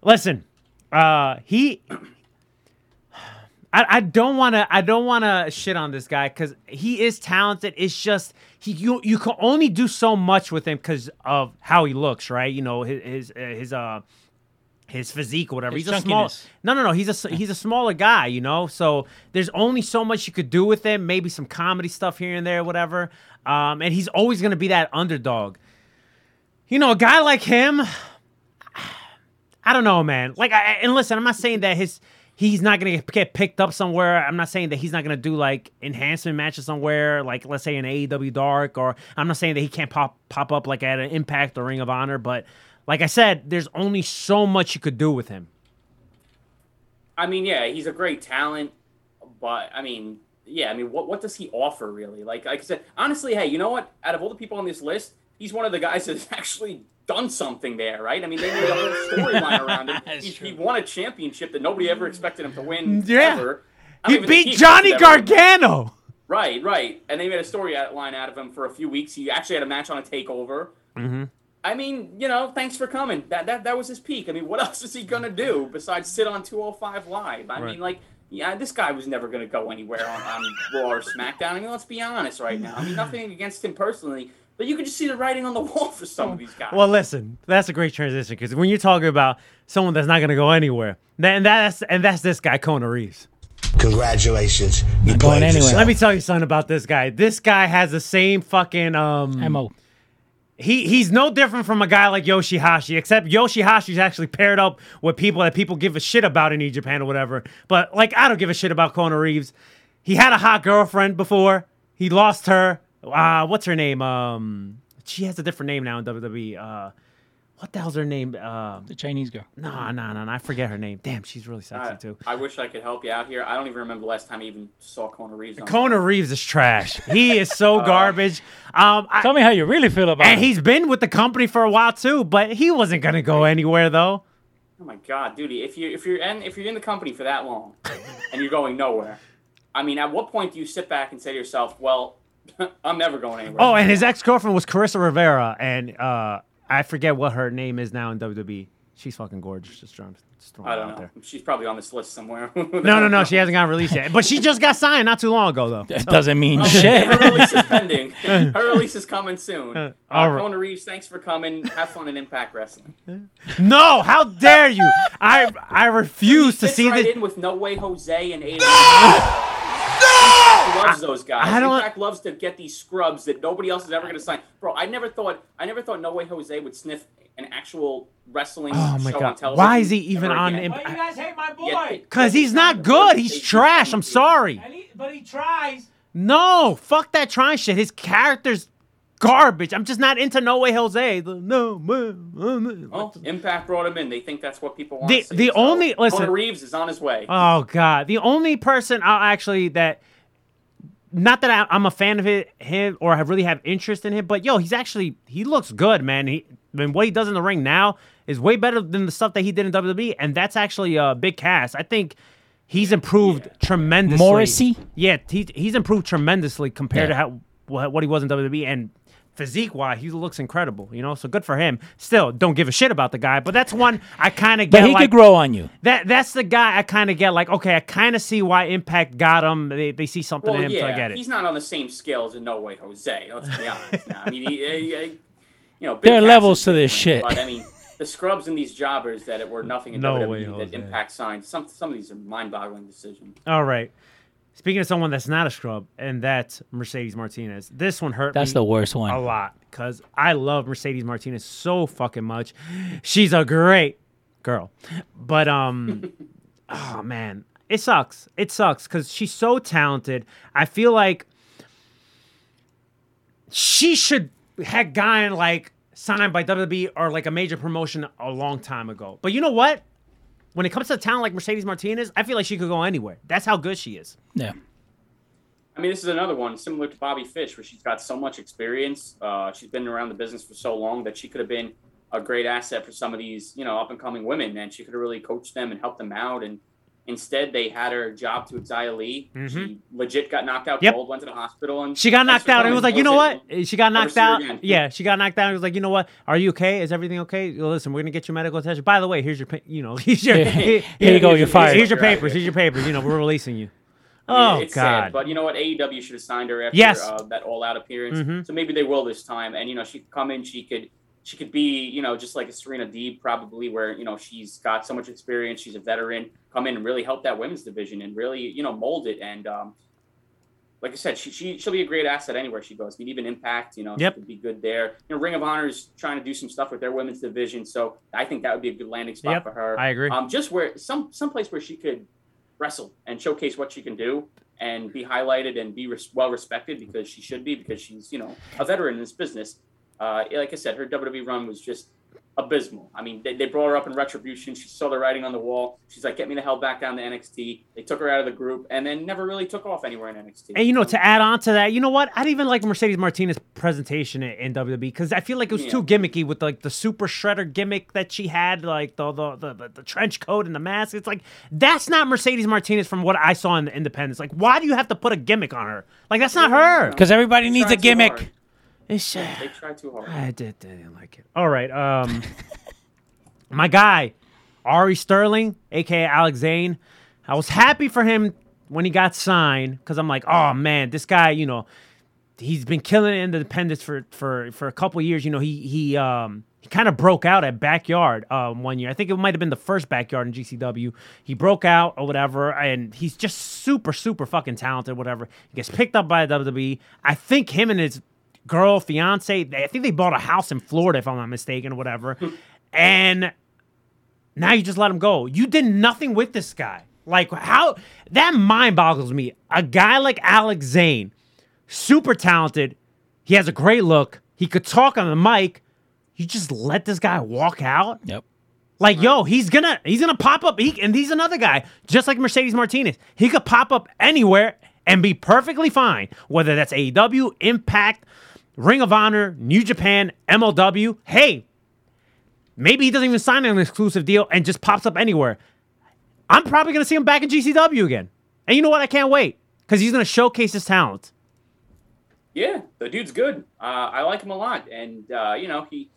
listen, uh, he. I, I don't want to I don't want to shit on this guy because he is talented. It's just he you you can only do so much with him because of how he looks, right? You know his his, uh, his uh his physique or whatever.
His
he's a small. No, no, no. He's a he's a smaller guy, you know. So there's only so much you could do with him. Maybe some comedy stuff here and there, whatever. Um, and he's always gonna be that underdog. You know, a guy like him. I don't know, man. Like, I, and listen, I'm not saying that his he's not gonna get picked up somewhere. I'm not saying that he's not gonna do like enhancement matches somewhere, like let's say an AEW Dark, or I'm not saying that he can't pop pop up like at an Impact or Ring of Honor. But like I said, there's only so much you could do with him.
I mean, yeah, he's a great talent, but I mean, yeah, I mean, what what does he offer really? Like, like I said, honestly, hey, you know what? Out of all the people on this list, he's one of the guys that's actually done something there, right? I mean, they made a whole storyline around him. He, he won a championship that nobody ever expected him to win.
Yeah.
ever.
He beat
he
Johnny. Gargano.
Right, right. And they made a storyline out of him for a few weeks. He actually had a match on a takeover.
Mm-hmm.
I mean, you know, thanks for coming. That that that was his peak. I mean, what else is he gonna do besides sit on 205 Live? I
Right.
mean, like, yeah, this guy was never gonna go anywhere on, on Raw or SmackDown. I mean, let's be honest right now. I mean, nothing against him personally, but you can just see the writing on the wall for some of these guys.
Well, listen, that's a great transition because when you're talking about someone that's not going to go anywhere, then that's and that's this guy, Kona Reeves.
Congratulations. You
going
played
anywhere.
yourself.
Let me tell you something about this guy. This guy has the same fucking um.
Mo.
He he's no different from a guy like Yoshihashi, except Yoshihashi's actually paired up with people that people give a shit about in New Japan or whatever. But like, I don't give a shit about Kona Reeves. He had a hot girlfriend before. He lost her. Uh, what's her name? Um, she has a different name now in WWE. Uh, what the hell's her name? Uh,
The Chinese girl.
no, no, no, no. I forget her name. Damn, she's really sexy
I,
too.
I wish I could help you out here. I don't even remember the last time I even saw Kona Reeves. On
Kona Reeves is trash. He is so garbage. Um, I,
Tell me how you really feel about
and
him.
he's been with the company for a while too, but he wasn't gonna go anywhere though.
Oh my god, dude! If you if you're in if you're in the company for that long, and you're going nowhere, I mean, at what point do you sit back and say to yourself, "Well, I'm never going anywhere"?
Oh, and his ex girlfriend was Carissa Rivera, and uh, I forget what her name is now in WWE. She's fucking gorgeous. Just throwing, just throwing
I don't know.
there.
She's probably on this list somewhere.
No, no, no. She hasn't gotten released yet, but she just got signed not too long ago though.
That doesn't mean
Her
shit.
release is pending. Her release is coming soon. Uh,
all right.
Kona Reeves, thanks for coming. Have fun in Impact Wrestling.
No, how dare you? I I refuse to see
right
this.
in with No Way Jose and Aiden. No! Loves those guys.
I don't-
Impact loves to get these scrubs that nobody else is ever going to sign. Bro, I never thought I never thought No Way Jose would sniff an actual wrestling
Oh my
show on
god!
television.
Why is he even
ever
on?
again.
Imp-
guys hate my
Yeah,
Cause he's not good. He's trash. I'm sorry.
but he tries.
No, fuck that trying shit. His character's garbage. I'm just not into No Way Jose. The- No, man, man.
Well, Impact brought him in. They think that's what people want
The-
to see.
the
So,
only- listen-
Kona Reeves is on his way.
Oh god, the only person I'll actually that, not that I, I'm a fan of it, him or I really have interest in him, but yo, he's actually he looks good, man. He, I mean, what he does in the ring now is way better than the stuff that he did in WWE, and that's actually a Big Cass. I think he's improved tremendously.
Morrissey?
yeah, he, he's improved tremendously compared
Yeah.
to how what what he was in WWE, and physique wise, he looks incredible. You know, so good for him. Still, don't give a shit about the guy, but that's one I kind of get.
But he
like,
could grow on you.
that that's the guy I kind of get like okay I kind of see why Impact got him they, they see something
Well,
in him
yeah,
so I get it
he's not on the same scale as a No Way Jose. Let's be honest. Now. I mean, he, he- he- you know, big
There are levels to this shit.
But I mean, the scrubs and these jobbers that it were nothing in
No
WWE
Way
that
Jose.
Impact signed. Some some of these are mind-boggling decisions.
all right speaking of someone that's not a scrub and that's Mercedes Martinez this one hurt
That's
me
the worst one.
a lot because I love Mercedes Martinez so fucking much she's a great girl but um oh man it sucks it sucks because she's so talented I feel like she should have gotten like signed by WWE or like a major promotion a long time ago. But you know what? When it comes to a talent like Mercedes Martinez, I feel like she could go anywhere. That's how good she is.
Yeah.
I mean, this is another one similar to Bobby Fish, where she's got so much experience. Uh, she's been around the business for so long that she could have been a great asset for some of these, you know, up and coming women, and she could have really coached them and helped them out. And instead, they had her job to Xia Li. She legit got knocked out
Mm-hmm. Yep.
cold, went to the hospital, and
She got knocked out and
coming.
was like, you know what? She got knocked out. Yeah, she got knocked out. He was like, you know what? Are you okay? Is everything okay? Well, listen, we're gonna get you medical attention. By the way, here's your, pa- you know, here's your,
Here
here-
you go, you're fired.
here's your
You're out of
papers.
here.
Here's your papers. You know, we're releasing you.
I mean,
Oh
it's
God.
sad, but you know what? AEW should have signed her after
Yes.
uh, that all-out appearance,
Mhm.
so maybe they will this time. And you know, she could come in, she could she could be, you know, just like a Serena Deeb, probably, where you know she's got so much experience, she's a veteran, come in and really help that women's division and really, you know, mold it. And um, like I said, she, she she'll be a great asset anywhere she goes. I mean, even Impact, you know,
Yep.
she could be good there. You know, Ring of Honor is trying to do some stuff with their women's division, so I think that would be a good landing spot
Yep,
for her.
I agree.
Um, just where some some place where she could wrestle and showcase what she can do and be highlighted and be res- well respected because she should be because she's you know a veteran in this business. Uh, like I said, her WWE run was just abysmal. I mean, they, they brought her up in Retribution. She saw the writing on the wall. She's like, "Get me the hell back down to NXT." They took her out of the group and then never really took off anywhere in NXT.
And you know, to add on to that, you know what? I didn't even like Mercedes Martinez' presentation in, in WWE because I feel like it was
Yeah.
too gimmicky with like the super shredder gimmick that she had, like the the, the the the trench coat and the mask. It's like that's not Mercedes Martinez from what I saw in the Independence. Like, why do you have to put a gimmick on her? Like, that's not her.
Because everybody needs a gimmick.
hard.
It's,
They tried too hard.
I did, didn't like it. All right. Um, my guy, Ari Sterling, aka Alex Zayne. I was happy for him when he got signed because I'm like, oh man, this guy, you know, he's been killing it in the independence for for for a couple years. You know, he he um he kind of broke out at backyard um one year. I think it might have been the first backyard in GCW. He broke out or whatever, and he's just super super fucking talented. Whatever. He gets picked up by WWE. I think him and his girl fiance. They, I think they bought a house in Florida, if I'm not mistaken, or whatever. and now you just let him go. You did nothing with this guy. Like how that mind boggles me. A guy like Alex Zayne, super talented. He has a great look. He could talk on the mic. You just let this guy walk out.
Yep.
Like, yo, he's gonna he's gonna pop up. He, and he's another guy, just like Mercedes Martinez. He could pop up anywhere and be perfectly fine. Whether that's AEW, Impact, Ring of Honor, New Japan, MLW. Hey, maybe he doesn't even sign an exclusive deal and just pops up anywhere. I'm probably gonna see him back in GCW again. And you know what? I can't wait because he's gonna showcase his talent.
Yeah, the dude's good. Uh, I like him a lot, and uh, you know he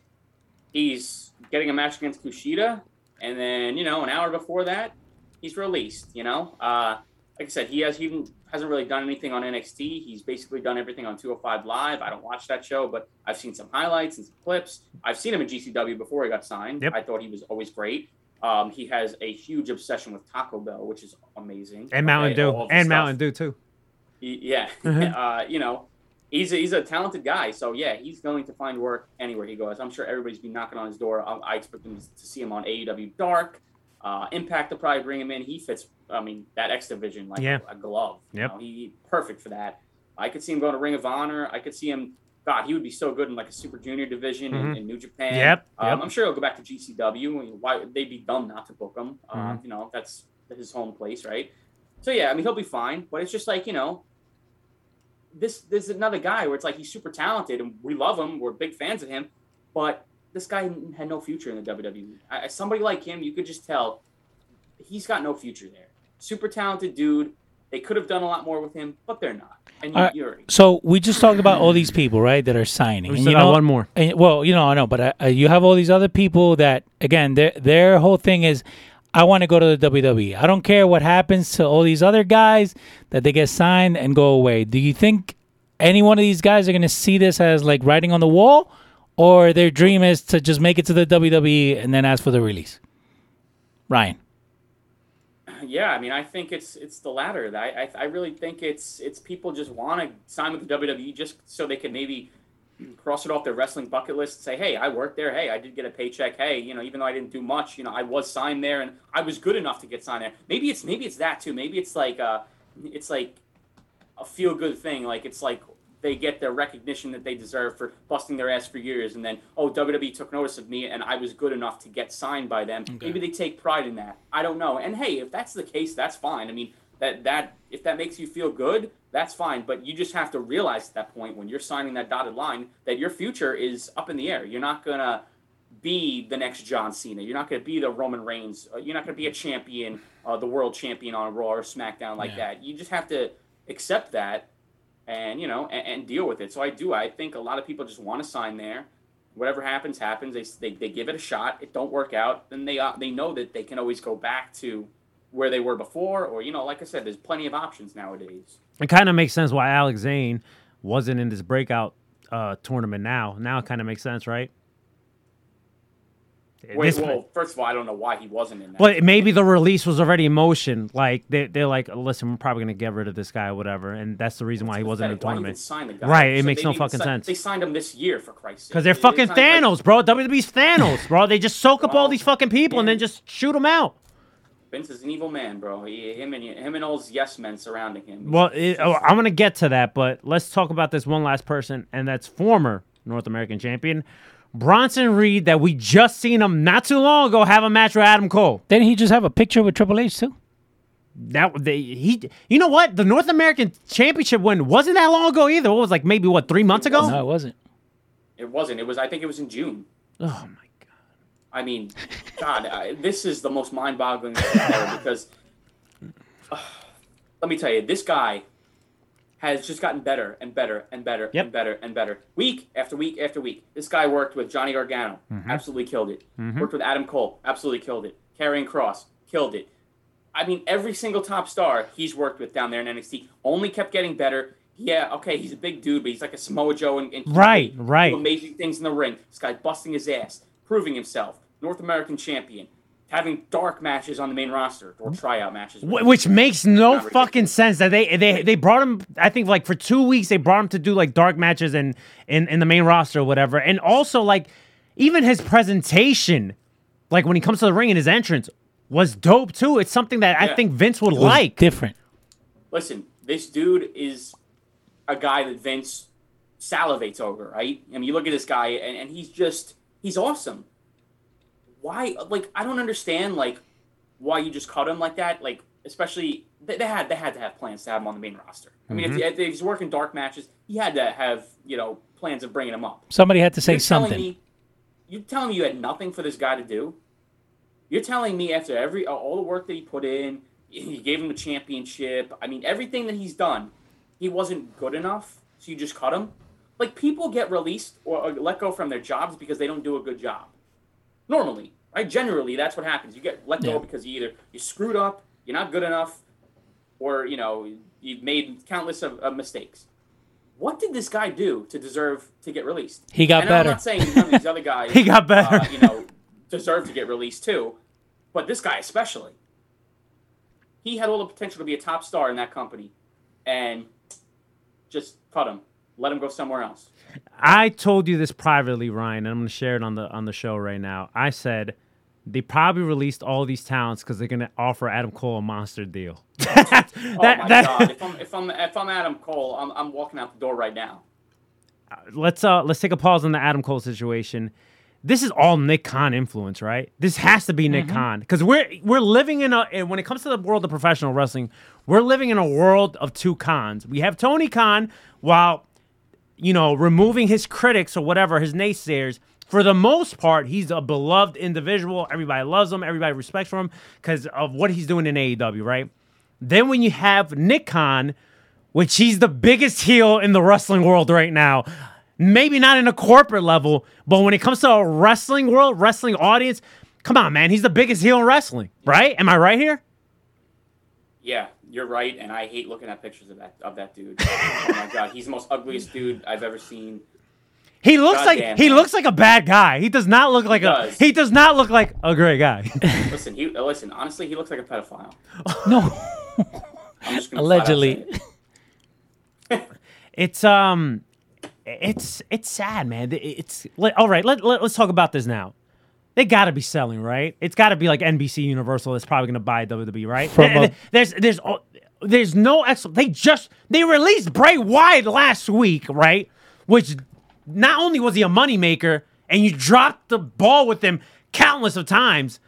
he's getting a match against Kushida, and then you know an hour before that he's released. You know, uh, like I said, he has he hasn't really done anything on NXT. He's basically done everything on 205 Live. I don't watch that show, but I've seen some highlights and some clips. I've seen him in GCW before he got signed.
Yep.
I thought he was always great. Um, he has a huge obsession with Taco Bell, which is amazing.
And Mountain
Okay,
Dew.
all of the
And
stuff.
Mountain Dew too.
Y- Yeah,
Mhm.
uh, you know, he's a, he's a talented guy. So yeah, he's going to find work anywhere he goes. I'm sure everybody's been knocking on his door. I, I expect them to see him on AEW Dark. Uh, Impact will probably bring him in. He fits. I mean, that X division like
Yeah.
a, glove. know, he perfect for that. I could see him going to Ring of Honor. I could see him. God, he would be so good in like a Super Junior division in,
Mhm.
in New Japan.
Yep,
Um,
yep.
I'm sure he'll go back to GCW. Why they'd be dumb not to book him? Uh,
Mhm.
you know, that's his home place, right? So yeah, I mean, he'll be fine. But it's just like you know, this this is another guy where it's like he's super talented and we love him. We're big fans of him, but this guy had no future in the WWE. I- somebody like him, you could just tell he's got no future there. Super talented dude. They could have done a lot more with him, but they're not. And you,
All right.
you already
So we just talked about all these people, right, that are signing.
We
And
still
you
got
know,
one more.
and- well, you know, I know, but uh, uh, you have all these other people that, again, their their whole thing is, I want to go to the WWE. I don't care what happens to all these other guys that they get signed and go away. Do you think any one of these guys are going to see this as like writing on the wall, or their dream is to just make it to the WWE and then ask for the release? Ryan.
Yeah, I mean, I think it's it's the latter. I I, I really think it's it's people just want to sign with the WWE just so they can maybe cross it off their wrestling bucket list and say, hey, I worked there. Hey, I did get a paycheck. Hey, you know, even though I didn't do much, you know, I was signed there and I was good enough to get signed there. Maybe it's maybe it's that too. Maybe it's like uh, it's like a feel good thing. Like it's like they get the recognition that they deserve for busting their ass for years, and then oh WWE took notice of me and I was good enough to get signed by them. Maybe they take pride in that. I don't know. And hey, if that's the case, that's fine. I mean that that if that makes you feel good, that's fine. But you just have to realize at that point when you're signing that dotted line that your future is up in the air. You're not gonna be the next John Cena. You're not going to be the Roman Reigns. Uh, You're not going to be a champion, uh, the world champion on Raw or SmackDown like
Yeah.
that. You just have to accept that and you know and, and deal with it. So I do. I think a lot of people just want to sign there. Whatever happens, happens. They, they, they give it a shot. It don't work out, then they uh, they know that they can always go back to where they were before, or you know, like I said, there's plenty of options nowadays.
It kind of makes sense why Alex Zayne wasn't in this breakout uh, tournament now. Now it kind of makes sense, right?
Wait, well, first of all, I don't know why he wasn't in that.
But maybe the release was already in motion. Like they, they're like, listen, we're probably gonna get rid of this guy or whatever, and that's the reason why he wasn't in the
Pathetic. Why even
tournament.
the?
Right, it
So
makes no fucking
si-
sense.
They signed him this year for Christ's sake.
Because they're
They-
fucking
signed, like,
Thanos, bro. WWE's Thanos, bro. They just soak up all these fucking people and then just shoot them out.
Vince is an evil man, bro. He, him and him and all his yes men surrounding him.
Well, it, oh, I'm gonna get to that, but let's talk about this one last person, and that's former North American champion Bronson Reed. That we just seen him not too long ago have a match with Adam Cole.
Didn't he just have a picture with Triple H too?
That they he, you know what? The North American Championship win wasn't that long ago either. What was like maybe what three months ago?
No, it wasn't.
It wasn't. It was. I think it was in June.
Oh my god.
I mean, God, I, this is the most mind-boggling thing ever because uh, let me tell you, this guy has just gotten better and better and better
Yep.
and better and better, week after week after week. This guy worked with Johnny Gargano,
Mm-hmm.
absolutely killed it. Worked with Adam Cole, absolutely killed it. Karrion Kross, killed it. I mean, every single top star he's worked with down there in NXT only kept getting better. Yeah, okay, he's a big dude, but he's like a Samoa Joe and, and
Right, right.
amazing things in the ring. This guy busting his ass, proving himself, North American champion, having dark matches on the main roster or tryout matches.
Wh- Which makes no fucking sense that they they they brought him. I think like for two weeks they brought him to do like dark matches and in in the main roster or whatever. And also like even his presentation, like when he comes to the ring and his entrance was dope too. It's something that I think Vince would
It was
like.
different.
Listen, this dude is a guy that Vince salivates over, right? I mean, you look at this guy, and, and he's just he's awesome. Why? Like, I don't understand, like, why you just cut him like that. Like, especially they, they had they had to have plans to have him on the main roster. I mean, if, mm-hmm. if he's working dark matches, he had to have you know plans of bringing him up.
Somebody had to say
You're
something.
Me, you're telling me you had nothing for this guy to do? You're telling me after every uh, all the work that he put in, he gave him the championship. I mean, everything that he's done, he wasn't good enough. So you just cut him? Like people get released or, or let go from their jobs because they don't do a good job. Normally, right? Generally, that's what happens. You get let go
Yeah.
because you either you screwed up, you're not good enough, or you know you've made countless of, of mistakes. What did this guy do to deserve to get released?
He got
and
better.
I'm not saying none of these other guys
He got better.
uh, you know, deserve to get released too, but this guy especially. He had all the potential to be a top star in that company, and just cut him, let him go somewhere else.
I told you this privately, Ryan, and I'm gonna share it on the on the show right now. I said they probably released all these talents because they're gonna offer Adam Cole a monster deal. that,
Oh my god! If I'm if I'm if I'm Adam Cole, I'm I'm walking out the door right now.
let's uh let's take a pause on the Adam Cole situation. This is all Nick Khan influence, right? This has to be Nick Khan because we're we're living in a and when it comes to the world of professional wrestling, we're living in a world of two Khans. We have Tony Khan, while you know removing his critics or whatever his naysayers. For the most part, he's a beloved individual. Everybody loves him. Everybody respects him because of what he's doing in AEW, right? Then when you have Nick Khan, which he's the biggest heel in the wrestling world right now. Maybe not in a corporate level, but when it comes to a wrestling world, wrestling audience, come on, man, he's the biggest heel in wrestling, right? Am I right here?
Yeah, you're right, and I hate looking at pictures of that of that dude. oh my god, he's the most ugliest dude I've ever seen.
He looks like he
man.
looks like a bad guy. He does not look like a
does.
he does not look like a great guy.
Listen, he listen. Honestly, he looks like a pedophile.
No,
I'm just gonna flat out say
allegedly.
it.
it's um it's it's sad, man. It's like, all right. Let, let us talk about this now. They got to be selling, right? It's got to be like NBC Universal that's probably going to buy WWE, right?
From
There-
a-
there's there's oh, there's no ex- they just they released Bray Wyatt last week, right? Which not only was he a moneymaker and you dropped the ball with him countless of times,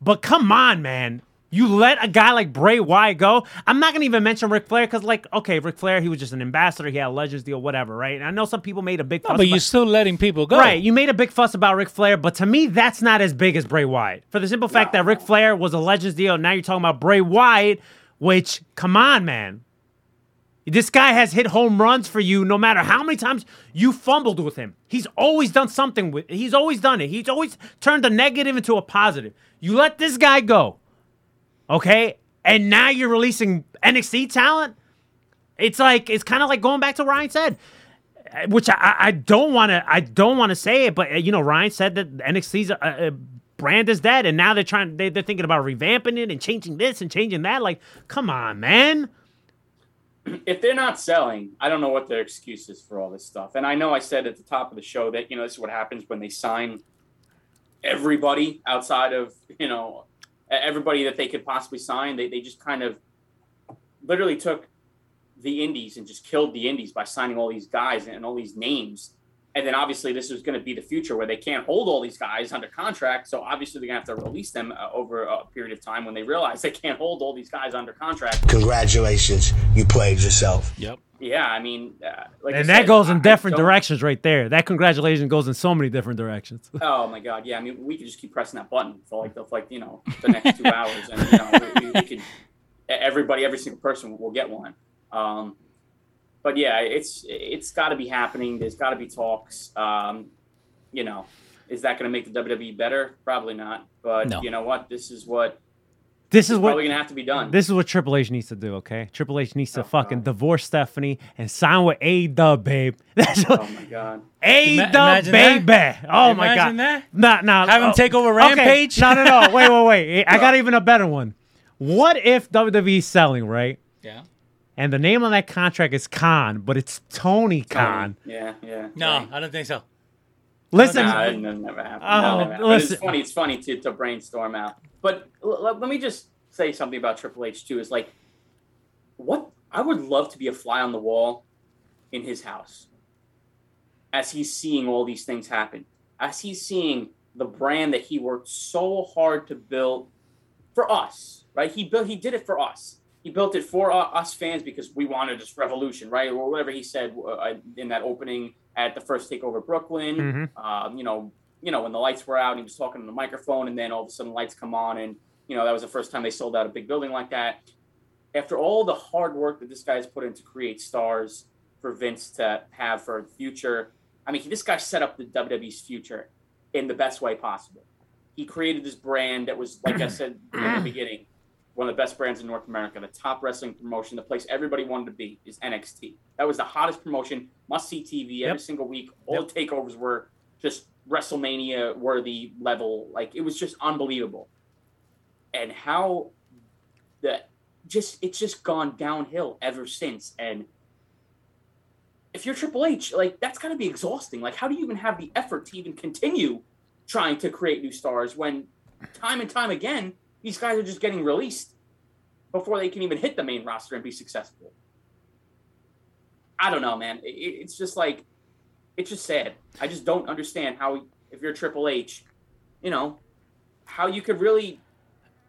but come on, man. You let a guy like Bray Wyatt go. I'm not gonna even mention Ric Flair because, like, okay, Ric Flair, he was just an ambassador. He had a Legends deal, whatever, right? And I know some people made a big fuss.
No, but
about-
you're still letting people go.
Right, you made a big fuss about Ric Flair, but to me, that's not as big as Bray Wyatt. For the simple fact that Ric Flair was a Legends deal, now you're talking about Bray Wyatt, which, come on, man. This guy has hit home runs for you no matter how many times you fumbled with him. He's always done something with he's always done it. He's always turned a negative into a positive. You let this guy go. Okay? And now you're releasing NXT talent? It's like it's kind of like going back to Ryan said which I, I don't want to I don't want to say it, but you know Ryan said that NXT's uh, uh, brand is dead, and now they're trying. They, they're thinking about revamping it and changing this and changing that. Like, come on, man.
if they're not selling, I don't know what their excuse is for all this stuff. And I know I said at the top of the show that you know this is what happens when they sign everybody outside of you know everybody that they could possibly sign. They they just kind of literally took the indies and just killed the indies by signing all these guys and all these names. And then obviously this is going to be the future where they can't hold all these guys under contract. So obviously they're going to have to release them uh, over a period of time when they realize they can't hold all these guys under contract.
Congratulations, you played yourself.
Yep.
Yeah, I mean, uh, like I
And that
said,
goes in
I
different
don't-
directions right there. That congratulations goes in so many different directions.
Oh my god, yeah. I mean, we could just keep pressing that button for like the like you know the next two hours, and you know we, we, we could everybody, every single person will get one. Um, but yeah, it's it's got to be happening. There's got to be talks. Um, you know, is that going to make the WWE better? Probably not. But
No.
you know what? This is what
This is
is
what
probably going to have to be done.
This is what Triple H needs to do, okay? Triple H needs to
Oh,
fucking
God.
divorce Stephanie and sign with A Dub, babe. That's what
oh my god.
A
Ima-
Dub,
imagine that.
baby. Oh my god.
Imagine that.
Nah, nah.
Have him
oh,
take over
okay.
Rampage?
No, no, no. Wait, wait, wait. I got even a better one. What if WWE's selling, right?
Yeah.
And the name on that contract is Khan, but it's Tony Khan.
Yeah, yeah.
No,
right.
I don't think so.
Listen,
Nah, it never never happened.
Oh,
No, never happened.
Listen.
It's funny. It's funny to, to brainstorm out. But l- l- let me just say something about Triple H too. Is like, what I would love to be a fly on the wall in his house as he's seeing all these things happen, as he's seeing the brand that he worked so hard to build for us. Right? He built. He did it for us. He built it for uh, us fans because we wanted this revolution, right? Or whatever he said uh, in that opening at the first takeover Brooklyn.
Mhm.
Um, you know, you know when the lights were out, he was talking on the microphone, and then all of a sudden lights come on, and you know that was the first time they sold out a big building like that. After all the hard work that this guy's put in to create stars for Vince to have for the future, I mean, this guy set up the WWE's future in the best way possible. He created this brand that was, like I said in the beginning, one of the best brands in North America, the top wrestling promotion, the place everybody wanted to be is NXT. That was the hottest promotion, must see TV every
Yep.
single week. All the takeovers were just WrestleMania worthy level. Like it was just unbelievable. And how that just it's just gone downhill ever since. And if you're Triple H, like that's gotta be exhausting. Like, how do you even have the effort to even continue trying to create new stars when time and time again these guys are just getting released before they can even hit the main roster and be successful? I don't know, man. It, it- it's just like it's just sad. I just don't understand how if you're Triple H, you know, how you could really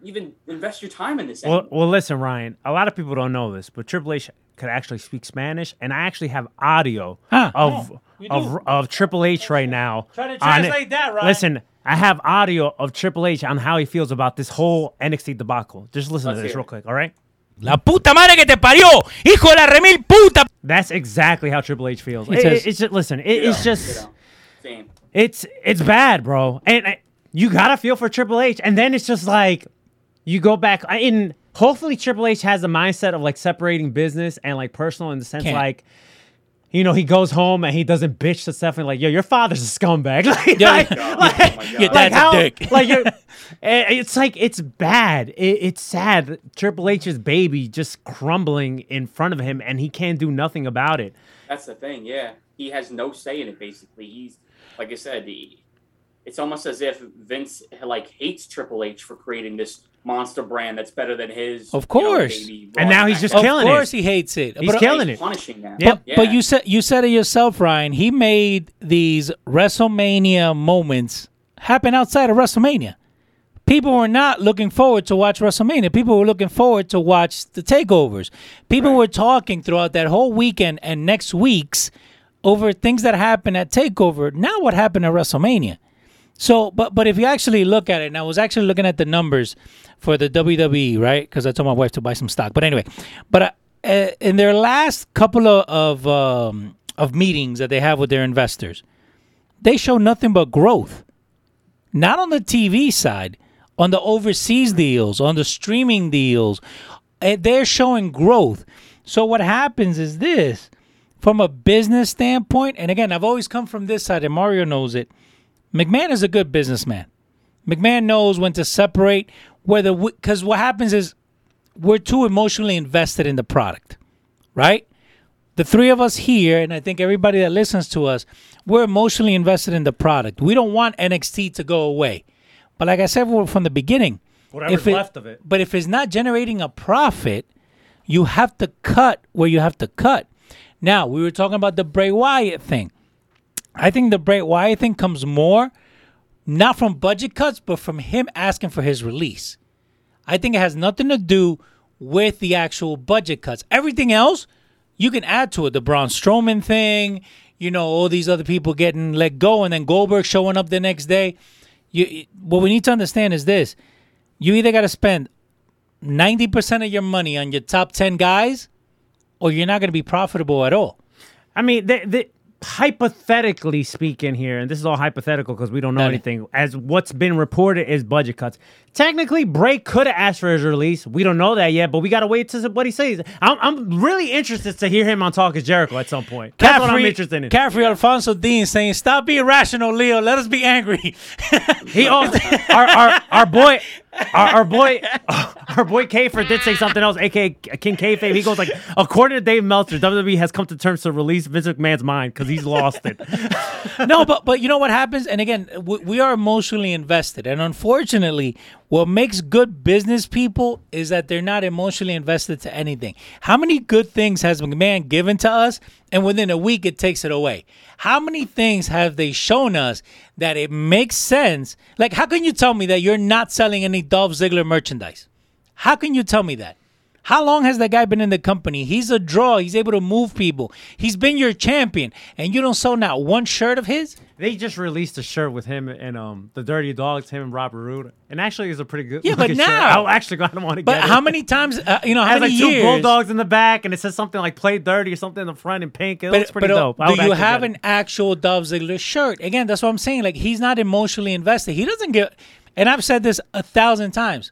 even invest your time in this.
Well,
anymore.
well, listen, Ryan. A lot of people don't know this, but Triple H could actually speak Spanish, and I actually have audio
Huh.
of
Oh,
of of Triple H right now.
Try to
on
translate that, Ryan.
Listen, I have audio of Triple H on how he feels about this whole NXT debacle. Just listen
Let's
to this real quick, all right?
La puta madre que te parió, hijo de la remil puta.
That's exactly how Triple H feels. It-
says-
it- it's just listen. It, it's
know,
just.
you know, same.
it's it's bad, bro. And I, you gotta feel for Triple H, and then it's just like you go back I- in. Hopefully, Triple H has the mindset of like separating business and like personal in the sense
Can't.
like. You know, he goes home and he doesn't bitch to Stephanie like, "Yo, your father's a scumbag." like,
Yeah,
like,
Oh,
like-
oh
Your
God.
dad's
how-
a dick.
like you're, eh, it's like it's bad. It, it's sad. Triple H's baby just crumbling in front of him, and he can't do nothing about it.
That's the thing. Yeah, he has no say in it. Basically, he's like I said. He, it's almost as if Vince like hates Triple H for creating this monster brand that's better than his.
Of
you know,
course.
And now he's
back
just
then.
Of course
it.
he hates it.
He's
but, uh,
killing
He's
it.
punishing them.
But,
Yeah.
but you said you said it yourself, Ryan. He made these WrestleMania moments happen outside of WrestleMania. People were not looking forward to watch WrestleMania. People were looking forward to watch the takeovers. People were talking throughout that whole weekend and next week's over things that happened at Takeover. Now what happened at WrestleMania? So, but but if you actually look at it, and I was actually looking at the numbers for the WWE, right? Because I told my wife to buy some stock. But anyway, but uh, in their last couple of of, um, of meetings that they have with their investors, they show nothing but growth. Not on the TV side, on the overseas deals, on the streaming deals, eh, they're showing growth. So what happens is this, from a business standpoint, and again, I've always come from this side, and Mario knows it. McMahon is a good businessman. McMahon knows when to separate whether because what happens is we're too emotionally invested in the product, right? The three of us here, and I think everybody that listens to us, we're emotionally invested in the product. We don't want NXT to go away. But like I said from the beginning,
Whatever's
it-
left of it.
But if it's not generating a profit, you have to cut where you have to cut. Now, we were talking about the Bray Wyatt thing. I think the Bray Wyatt thing comes more not from budget cuts, but from him asking for his release. I think it has nothing to do with the actual budget cuts. Everything else, you can add to it. The Braun Strowman thing, you know, all these other people getting let go, and then Goldberg showing up the next day. You, what we need to understand is this: you either got to spend ninety percent of your money on your top ten guys, or you're not going to be profitable at all.
I mean, the, the, hypothetically speaking here, and this is all hypothetical because we don't know anything, as what's been reported is budget cuts. Technically, Bray could have asked for his release. We don't know that yet, but we got to wait to see what he says. I'm, I'm really interested to hear him on Talk is Jericho at some point. That's what I'm interested in.
Caffrey Alfonso Dean saying, "Stop being rational, Leo. Let us be angry."
He also, our, our our boy our, our boy our boy Kayfer did say something else, aka King Kayfabe. He goes like, according to Dave Meltzer, WWE has come to terms to release Vince McMahon's mind because he's lost it.
no, but but you know what happens, and again, we, we are emotionally invested, and unfortunately, what makes good business people is that they're not emotionally invested to anything. How many good things has McMahon given to us, and within a week it takes it away? How many things have they shown us that it makes sense? Like, how can you tell me that you're not selling any Dolph Ziggler merchandise? How can you tell me that? How long has that guy been in the company? He's a draw. He's able to move people. He's been your champion, and you don't sell not one shirt of his.
They just released a shirt with him and um the Dirty Dogs, him and Robert Roode, and actually it's a pretty good.
Yeah, but
looking shirt.
now-
I actually got him on to
But how
it.
many times, uh, you know, how
has
many
like two
years?
bulldogs in the back, and it says something like "Play Dirty" or something in the front in pink. It looks pretty
but uh,
dope. I
do you have an actual Dolph Ziggler shirt? Again, that's what I'm saying. Like he's not emotionally invested. He doesn't get. And I've said this a thousand times.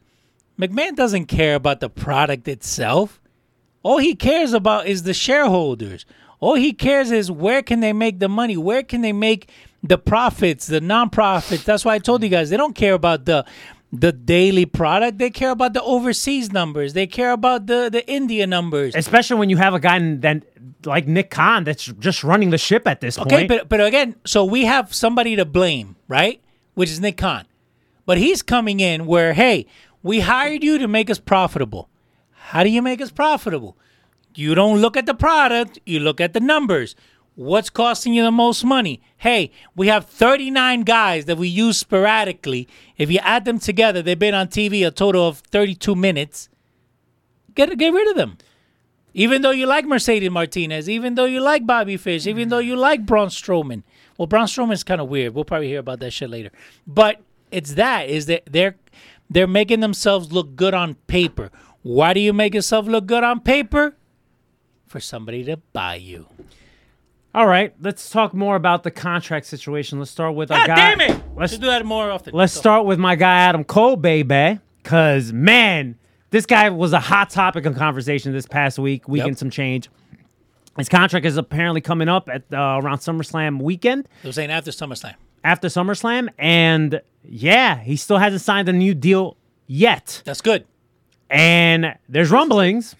McMahon doesn't care about the product itself. All he cares about is the shareholders. All he cares is where can they make the money? Where can they make the profits, the non-profits? That's why I told you guys they don't care about the the daily product. They care about the overseas numbers. They care about the the India numbers.
especially when you have a guy that like Nick Khan that's just running the ship at this
Okay,
point.
Okay, but but again, so we have somebody to blame, right? Which is Nick Khan. But he's coming in where, hey, we hired you to make us profitable. How do you make us profitable? You don't look at the product, you look at the numbers. What's costing you the most money? Hey, we have 39 guys that we use sporadically. If you add them together, they've been on TV a total of 32 minutes. Get get rid of them. Even though you like Mercedes Martinez, even though you like Bobby Fish, even though you like Braun Strowman. Well, Braun Strowman's kind of weird. We'll probably hear about that shit later. But it's that is that they're they're making themselves look good on paper. Why do you make yourself look good on paper? For somebody to buy you.
All right, let's talk more about the contract situation. Let's start with our
God
guy.
damn it!
Let's
do that more often.
Let's
Go.
start with my guy Adam Cole, baby. Cause man, this guy was a hot topic of conversation this past week, week
Yep.
some change. His contract is apparently coming up at uh, around SummerSlam weekend
They were saying after SummerSlam.
after SummerSlam, and yeah, he still hasn't signed a new deal yet.
That's good.
And there's rumblings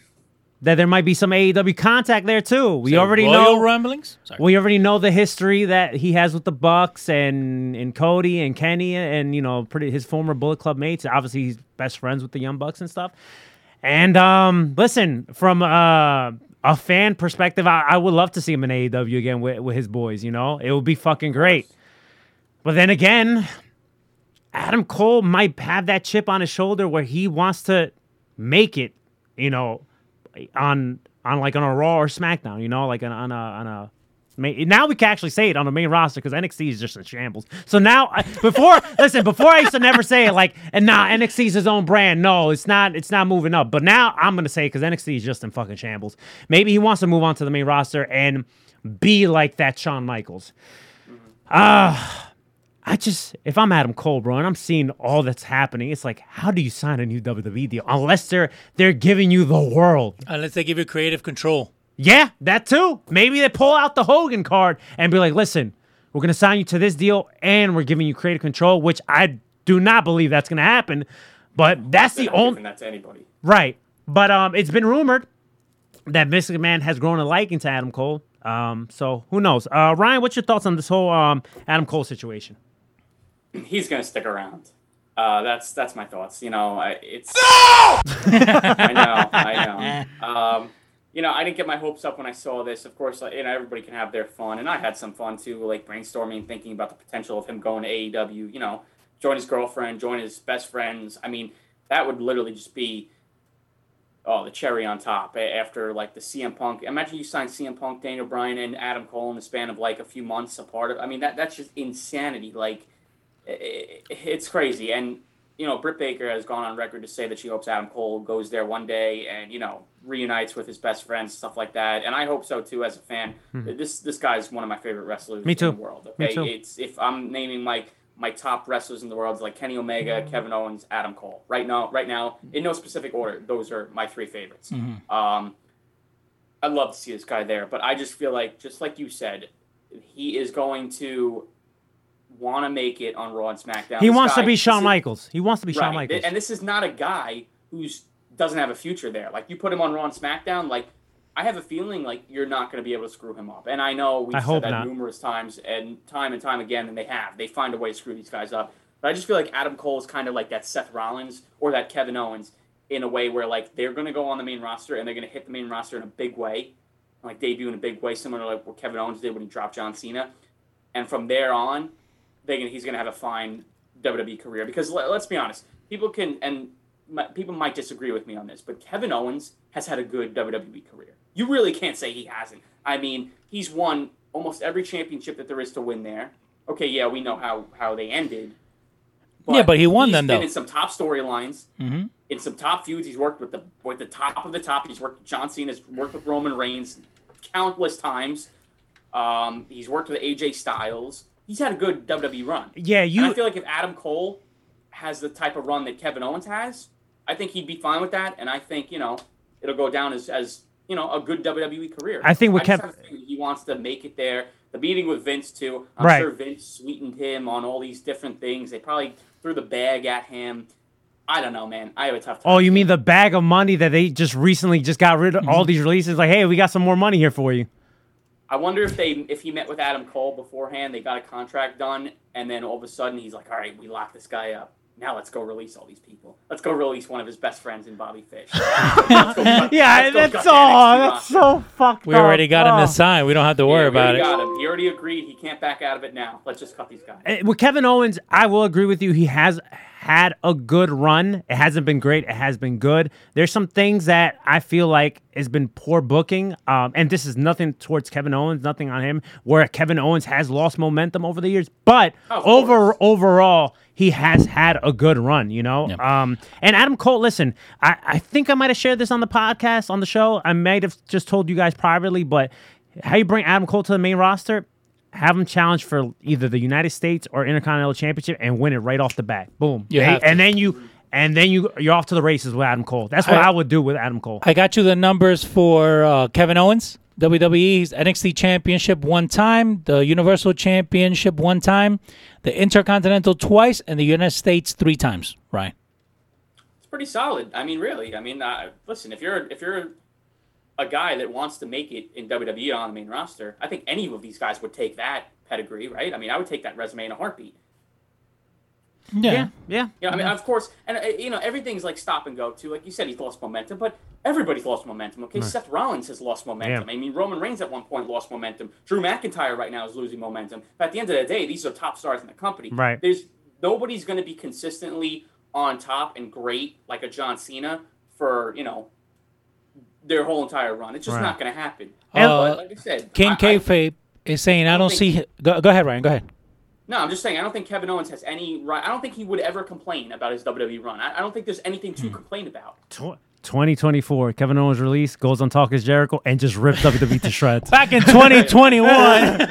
that there might be some AEW contact there too. We
So
already know
rumblings. Sorry.
we already know the history that he has with the Bucks and and Cody and Kenny and you know pretty his former Bullet Club mates. Obviously, he's best friends with the Young Bucks and stuff. And um, listen, from uh, a fan perspective, I, I would love to see him in AEW again with, with his boys. You know, it would be fucking great. But then again, Adam Cole might have that chip on his shoulder where he wants to make it. You know, on on like on a Raw or SmackDown, you know, like on, on a on a. ma- Now we can actually say it on the main roster because NXT is just in shambles. So now, I- before listen, before I used to never say it like, and nah, NXT is his own brand. No, it's not. It's not moving up. But now I'm gonna say because NXT is just in fucking shambles. Maybe he wants to move on to the main roster and be like that Shawn Michaels. Ah. I just, if I'm Adam Cole, bro, and I'm seeing all that's happening, it's like, how do you sign a new WWE deal unless they're they're giving you the world?
Unless they give you creative control.
Yeah, that too. Maybe they pull out the Hogan card and be like, listen, we're gonna sign you to this deal and we're giving you creative control, which I do not believe that's going to happen. But that's
They're
the only
giving that to anybody.
right. But um, it's been rumored that Vince Man has grown a liking to Adam Cole. Um, so who knows? Uh, Ryan, what's your thoughts on this whole um Adam Cole situation?
He's gonna stick around. Uh, that's that's my thoughts. You know, I, it's. I know, I know. Um, you know, I didn't get my hopes up when I saw this. Of course, you know, everybody can have their fun, and I had some fun too, like brainstorming, thinking about the potential of him going to AEW. You know, join his girlfriend, join his best friends. I mean, that would literally just be oh the cherry on top after like the CM Punk. Imagine you signed CM Punk, Daniel Bryan, and Adam Cole in the span of like a few months apart. Of, I mean, that that's just insanity. Like, i- i- it's crazy. And you know, Britt Baker has gone on record to say that she hopes Adam Cole goes there one day and you know reunites with his best friends, stuff like that. And I hope so too, as a fan. This this guy is one of my favorite wrestlers
Hmm. Me too.
in the world.
Me
Okay,
too.
it's if I'm naming my my top wrestlers in the world, like Kenny Omega, Kevin Owens, Adam Cole. Right now, right now, in no specific order, those are my three favorites. Um, I'd love to see this guy there, but I just feel like, just like you said, he is going to want to make it on Raw and SmackDown.
He
This
wants to be Shawn Michaels. He wants to be Shawn Michaels.
And this is not a guy who's doesn't have a future there. Like you put him on Raw and SmackDown, like I have a feeling like you're not going to be able to screw him up. And I know we've
I
said that
not.
numerous times and time and time again, and they have. They find a way to screw these guys up. But I just feel like Adam Cole is kind of like that Seth Rollins or that Kevin Owens in a way where like they're going to go on the main roster and they're going to hit the main roster in a big way, like debut in a big way, similar to like what Kevin Owens did when he dropped John Cena. And from there on, can, he's going to have a fine WWE career. Because let, us be honest, people can and my, people might disagree with me on this, but Kevin Owens has had a good WWE career. You really can't say he hasn't. I mean, he's won almost every championship that there is to win there. Okay, yeah, we know how how they ended.
Yeah, but he won
he's
them,
been
though.
in some top storylines,
Mhm.
in some top feuds. He's worked with the with the top of the top. He's worked with John Cena. He's worked with Roman Reigns countless times. Um, he's worked with AJ Styles. He's had a good WWE run.
yeah,
And I
you.
feel like if Adam Cole has the type of run that Kevin Owens has, I think he'd be fine with that. And I think you know it'll go down as as you know a good WWE career.
I think with
I just
Kev-
have he wants to make it there. The meeting with Vince too. I'm
Right.
sure Vince sweetened him on all these different things. They probably threw the bag at him. I don't know, man. I have a tough time.
Oh, you mean the bag of money that they just recently just got rid of
Mm-hmm.
all these releases? Like, hey, we got some more money here for you.
I wonder if they if he met with Adam Cole beforehand, they got a contract done, and then all of a sudden he's like, "All right, we lock this guy up. Now let's go release all these people. Let's go release one of his best friends in Bobby Fish." Cut-
Yeah, that's all.
NXT
That's
roster.
so fucked
We
up.
already got him
Oh.
to sign. We don't have to worry
Yeah,
about
already
it.
got him. He already agreed. He can't back out of it now. Let's just cut these guys.
Uh, With Kevin Owens, I will agree with you. He has had a good run. It hasn't been great. It has been good. There's some things that I feel like has been poor booking. Um, and this is nothing towards Kevin Owens, nothing on him, where Kevin Owens has lost momentum over the years. But
Of
over overall, he has had a good run, you know? Um, and Adam Cole, listen, I, I think I might have shared this on the podcast, on the show. I might have just told you guys privately, but how you bring Adam Cole to the main roster, have him challenge for either the United States or Intercontinental Championship and win it right off the bat. Boom.
You
and,
have
and then you and then you you're off to the races with Adam Cole. That's what
I-
I, would do with Adam Cole.
I got you the numbers for uh, Kevin Owens, WWE's NXT Championship one time, the Universal Championship one time, the Intercontinental twice, and the United States three times. Right.
It's pretty solid. I mean, really. I mean, uh, listen, if you're if you're a guy that wants to make it in WWE on the main roster, I think any of these guys would take that pedigree, right? I mean, I would take that resume in a heartbeat.
Yeah.
yeah, yeah.
Yeah, I mean, of course, and uh, you know, everything's like stop and go too. Like you said, he's lost momentum, but everybody's lost momentum. Okay, Seth Rollins has lost momentum.
Yeah.
I mean, Roman Reigns at one point lost momentum. Drew McIntyre right now is losing momentum. But at the end of the day, these are top stars in the company.
Right.
There's nobody's going to be consistently on top and great like a John Cena for you know their whole entire run. It's just
Right.
not going to happen.
Uh,
but like I said,
King
I- I-
Kayfabe is saying, I don't
think-
see. Go, go ahead, Ryan. Go ahead.
No, I'm just saying. I don't think Kevin Owens has any right. I don't think he would ever complain about his WWE run. I, I don't think there's anything
Hmm.
to complain about.
Tw- 2024, Kevin Owens release goes on Talk is Jericho and just rips WWE to shreds.
Back in 2021,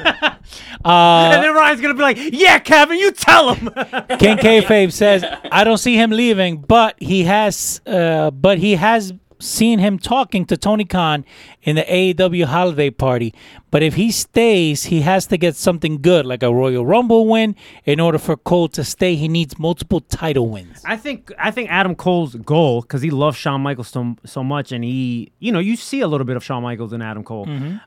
and then Ryan's gonna be like, "Yeah, Kevin, you tell him."
King Kayfabe says, I don't see him leaving, but he has, uh, but he has seeing him talking to Tony Khan in the AEW holiday party. But if he stays, he has to get something good, like a Royal Rumble win. In order for Cole to stay, he needs multiple title wins.
I think I think Adam Cole's goal because he loves Shawn Michaels so, so much, and he, you know, you see a little bit of Shawn Michaels in Adam Cole. Mm-hmm.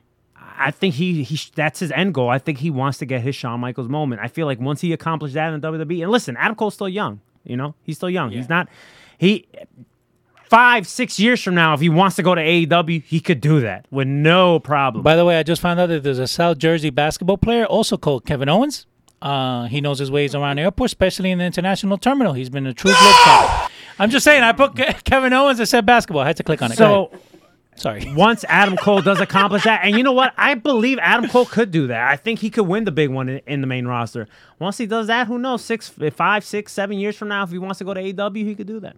I think he he that's his end goal. I think he wants to get his Shawn Michaels moment. I feel like once he accomplished that in WWE, and listen, Adam Cole's still young. You know, he's still young. He's not he. Five, six years from now, if he wants to go to AEW, he could do that with no problem.
By the way, I just found out that there's a South Jersey basketball player also called Kevin Owens. Uh, he knows his ways around the airport, especially in the international terminal. He's been a true globetrotter. I'm just saying, I put Kevin Owens and said basketball. I had to click on it.
So
sorry.
once Adam Cole does accomplish that, and you know what? I believe Adam Cole could do that. I think he could win the big one in, in the main roster. Once he does that, who knows? Six, five, six, seven years from now, if he wants to go to AEW, he could do that.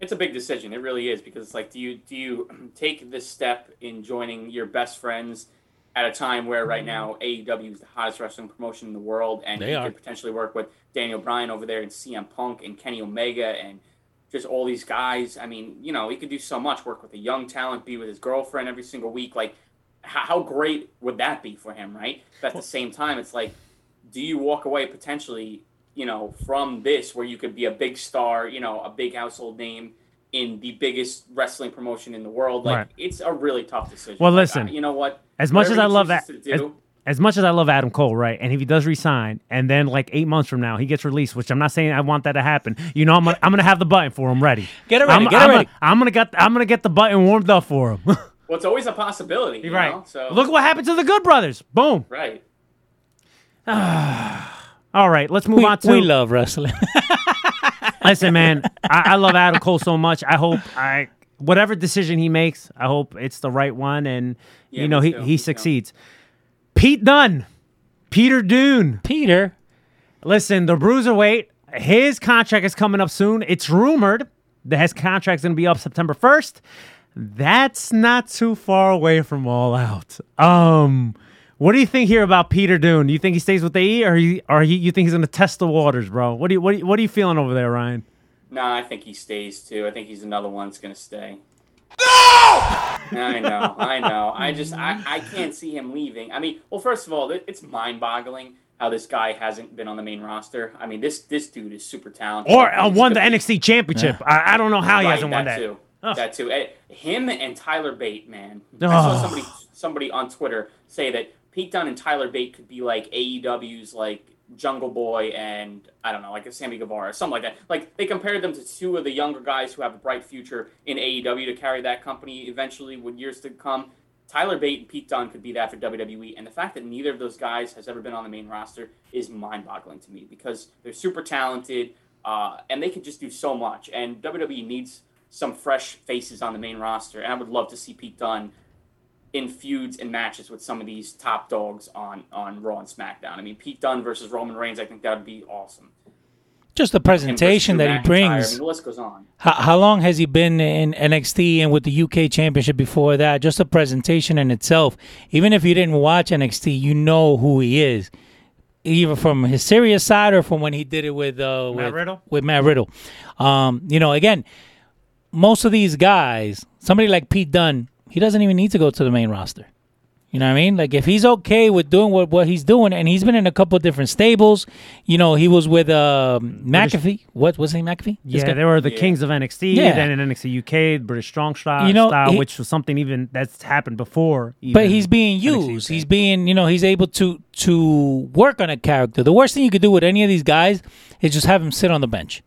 It's a big decision. It really is because it's like, do you do you take this step in joining your best friends at a time where right now AEW is the hottest wrestling promotion in the world, and
They
you
are.
could potentially work with Daniel Bryan over there and CM Punk and Kenny Omega and just all these guys. I mean, you know, he could do so much. Work with a young talent, be with his girlfriend every single week. Like, how, how great would that be for him, right? But at the same time, it's like, do you walk away potentially, you know, from this where you could be a big star, you know, a big household name in the biggest wrestling promotion in the world? Like,
Right.
it's a really tough decision.
Well,
Like,
listen,
I- you know what?
As much as I love that,
chooses
as, as much as I love Adam Cole, right? And if he does resign, and then like eight months from now he gets released, which I'm not saying I want that to happen. You know, I'm gonna, I'm gonna have the button for him ready.
Get it ready,
I'm,
get it
I'm
ready.
Gonna, I'm gonna get I'm gonna get the button warmed up for him.
well, it's always a possibility. You
right.
Know? So
Look what happened to the Good Brothers. Boom.
right.
All right, let's move
We,
on to.
we love wrestling.
Listen, man, I, I love Adam Cole so much. I hope I whatever decision he makes, I hope it's the right one, and
Yeah,
you know he
too,
he
me too.
succeeds. Pete Dunne, Peter Dune.
Peter,
Listen, the bruiserweight, his contract is coming up soon. It's rumored that his contract's going to be up September 1st. That's not too far away from All Out. Um, what do you think here about Peter Dune? Do you think he stays with AE, or he, or he, you think he's going to test the waters, bro? What do you what, do you, what are you feeling over there, Ryan?
Nah, I think he stays too. I think he's another one that's gonna stay. No! I know, I know. I just, I, I can't see him leaving. I mean, well, first of all, it's mind-boggling how this guy hasn't been on the main roster. I mean, this this dude is super talented.
Or uh, won the
be-
NXT Championship? I, I don't know how he hasn't won that.
Too.
Ugh.
That too. Eh, Him and Tyler Bate, man. I saw somebody somebody on Twitter say that Pete Dunne and Tyler Bate could be like AEW's like Jungle Boy and I don't know, like a Sammy Guevara, something like that. Like they compared them to two of the younger guys who have a bright future in AEW to carry that company eventually with years to come. Tyler Bate and Pete Dunne could be that for WWE, and the fact that neither of those guys has ever been on the main roster is mind-boggling to me because they're super talented uh, and they can just do so much. And WWE needs some fresh faces on the main roster, and I would love to see Pete Dunne in feuds and matches with some of these top dogs on on Raw and SmackDown. I mean, Pete Dunne versus Roman Reigns, I think that would be awesome.
just the presentation
Drew
that he brings.
I mean, the list goes on.
How, how long has he been in NXT and with the UK Championship before that? Just the presentation in itself. Even if you didn't watch NXT, you know who he is, either from his serious side or from when he did it with uh,
Matt
with,
Riddle?
With Matt Riddle, um, you know, again, most of these guys, somebody like Pete Dunne, he doesn't even need to go to the main roster. You know what I mean? Like if he's okay with doing what, what he's doing, and he's been in a couple of different stables. You know, he was with um, McAfee. What was he McAfee? This
Yeah,
guy?
they were the
Yeah.
kings of NXT,
Yeah.
then in NXT UK, British Strong Style,
You know,
style
he-
which was something even that's happened before.
but he's being used. He's being, you know, he's able to to work on a character. The worst thing you could do with any of these guys is just have him sit on the bench.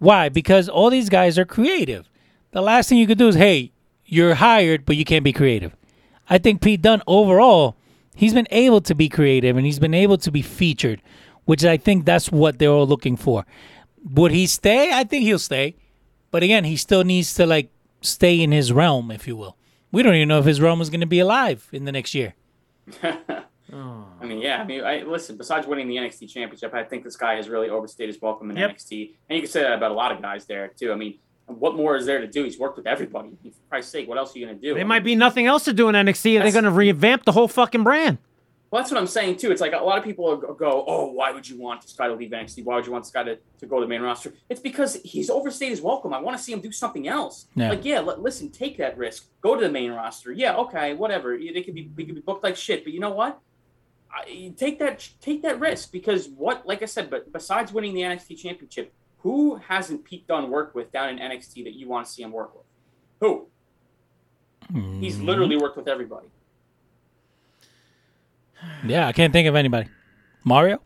Why? Because all these guys are creative. The last thing you could do is, hey, you're hired, but you can't be creative. I think Pete Dunne overall, he's been able to be creative and he's been able to be featured, which I think that's what they're all looking for. Would he stay? I think he'll stay. But again, he still needs to like stay in his realm, if you will. We don't even know if his realm is going to be alive in the next year. Oh.
I mean, yeah. I mean, I, listen. Besides winning the NXT championship, I think this guy has really overstayed his welcome in
Yep.
NXT, and you can say that about a lot of guys there too. I mean, what more is there to do? He's worked with everybody. For Christ's sake, what else are you gonna do?
There might be nothing else to do in NXT. They're
That's-
going to revamp the whole fucking brand.
Well, that's what I'm saying too. It's like a lot of people go, "Oh, why would you want this guy to leave NXT? Why would you want this guy to, to go to the main roster?" It's because he's overstayed his welcome. I want to see him do something else.
Yeah.
Like, yeah, l- listen, take that risk. Go to the main roster. Yeah, okay, whatever. They could be they could be booked like shit, but you know what? I, take that take that risk because what, like I said, but besides winning the NXT championship, who hasn't Pete Dunne worked with down in NXT that you want to see him work with? Who? He's
Mm-hmm.
literally worked with everybody.
Yeah, I can't think of anybody. Mario?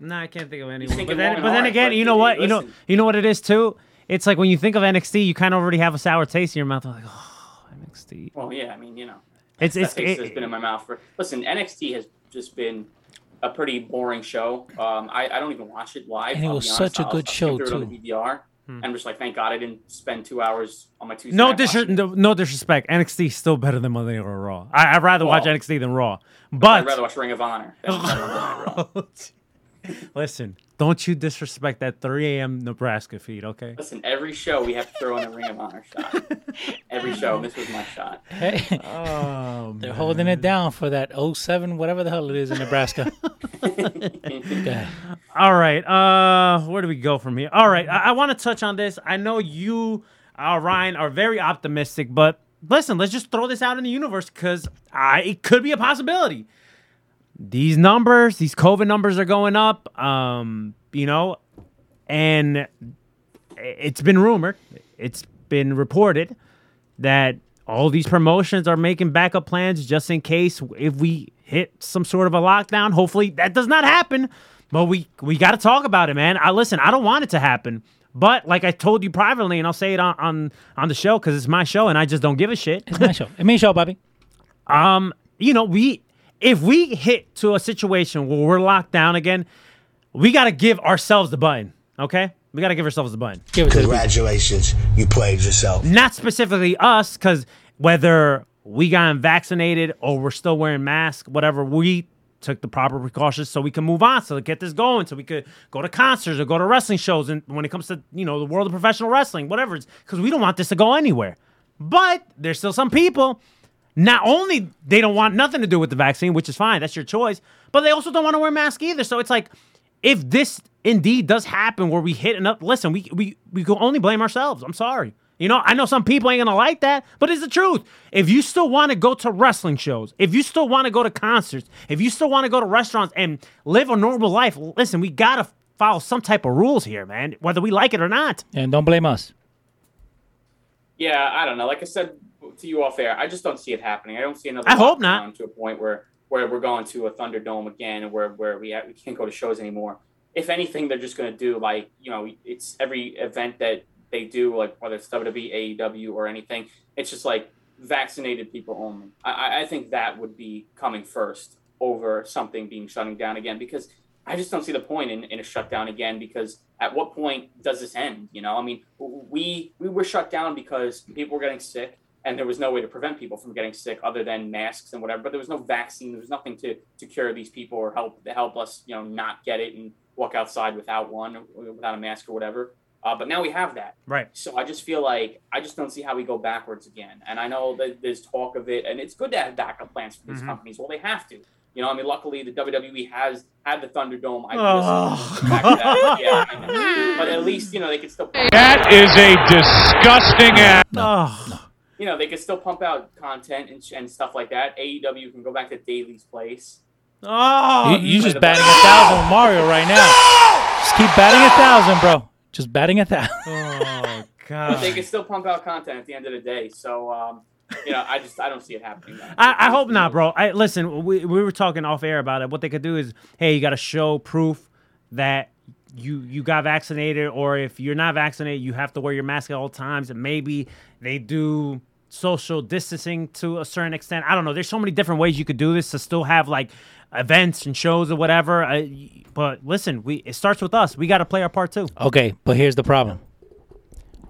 No, I can't think of anyone.
thinking
But then, but then again,
but
you know
hey,
what? You know, you know what it is too. It's like when you think of NXT, you kind of already have a sour taste in your mouth. Like, oh, NXT.
Well, yeah, I mean, you know.
It's it's it-
has been in my mouth for. Listen, NXT has just been a pretty boring show. Um, I, I don't even watch it live.
And it was
honest.
such a
I'll-
good show,
skip through it on the DVR.
Hmm.
I'm just like, thank God I didn't spend two hours on my Tuesday.
no,
night
dis- no, no disrespect. NXT is still better than Monday Night Raw. I, I'd rather watch NXT than Raw.
But I'd
But
rather watch Ring of Honor. than Monday Night Raw.
listen, don't you disrespect that 3 a.m. Nebraska feed, okay?
Listen, every show we have to throw in a Ring of Honor shot. Every show, this was my shot.
Hey,
Oh,
they're holding it down for that 07, whatever the hell it is in Nebraska.
All right. Uh, where do we go from here? All right. I, I want to touch on this. I know you, uh, Ryan, are very optimistic, but listen, let's just throw this out in the universe because it could be a possibility. These numbers, these COVID numbers are going up. Um, you know, and it's been rumored, it's been reported that all these promotions are making backup plans just in case if we hit some sort of a lockdown. Hopefully that does not happen, but we we got to talk about it, man. I listen. I don't want it to happen, but like I told you privately, and I'll say it on on, on the show because it's my show, and I just don't give a shit.
It's my show. It's my show, Bobby.
Um, you know, we if we hit to a situation where we're locked down again, we got to give ourselves the button. Okay, we got to give ourselves the button.
Give it to.
Congratulations, you played yourself.
not specifically us, because whether we got vaccinated or we're still wearing masks, whatever, we took the proper precautions so we can move on, so to get this going, so we could go to concerts or go to wrestling shows. And when it comes to you know the world of professional wrestling, whatever, it's because we don't want this to go anywhere. But there's still some people. Not only they don't want nothing to do with the vaccine, which is fine, that's your choice, but they also don't want to wear masks either. So it's like, if this indeed does happen where we hit enough, listen, we we we can only blame ourselves. I'm sorry. You know, I know some people ain't gonna like that, but it's the truth. If you still want to go to wrestling shows, if you still want to go to concerts, if you still want to go to restaurants and live a normal life, listen, we gotta follow some type of rules here, man, whether we like it or not.
And don't blame us.
Yeah, I don't know. Like I said to you off air, I just don't see it happening. I don't see another.
I hope not.
To a point where where we're going to a Thunderdome again, and where where we we can't go to shows anymore. If anything, they're just going to do like you know, it's every event that they do, like whether it's WWE, AEW, or anything. It's just like vaccinated people only. I- I, I think that would be coming first over something being shutting down again because I just don't see the point in, in a shutdown again because at what point does this end? You know, I mean, we we were shut down because people were getting sick and there was no way to prevent people from getting sick other than masks and whatever. But there was no vaccine. There was nothing to to cure these people or help help us, you know, not get it and walk outside without one, without a mask or whatever. Uh, but now we have that.
Right.
So I just feel like I just don't see how we go backwards again. And I know that there's talk of it, and it's good to have backup plans for these
Mhm.
companies. Well, they have to. You know, I mean, luckily the WWE has had the Thunderdome. I
Oh.
listen, back to that. Yeah, I but at least you know they could still,
That is a disgusting act.
Oh,
you know, they could still pump out content and, and stuff like that. AEW can go back to Daly's place.
oh,
you you just batting a thousand with Mario right now. Just keep batting a thousand, bro. Just batting a thousand.
oh
But they can still pump out content at the end of the day. So, um, you know, I just I don't see it happening. man.
I, I hope not, bro. I listen. We, we were talking off air about it. What they could do is, hey, you got to show proof that you you got vaccinated, or if you're not vaccinated, you have to wear your mask at all times. And maybe they do social distancing to a certain extent. I don't know. There's so many different ways you could do this to still have like events and shows or whatever. But listen, we it starts with us. We got to play our part too.
Okay, but here's the problem.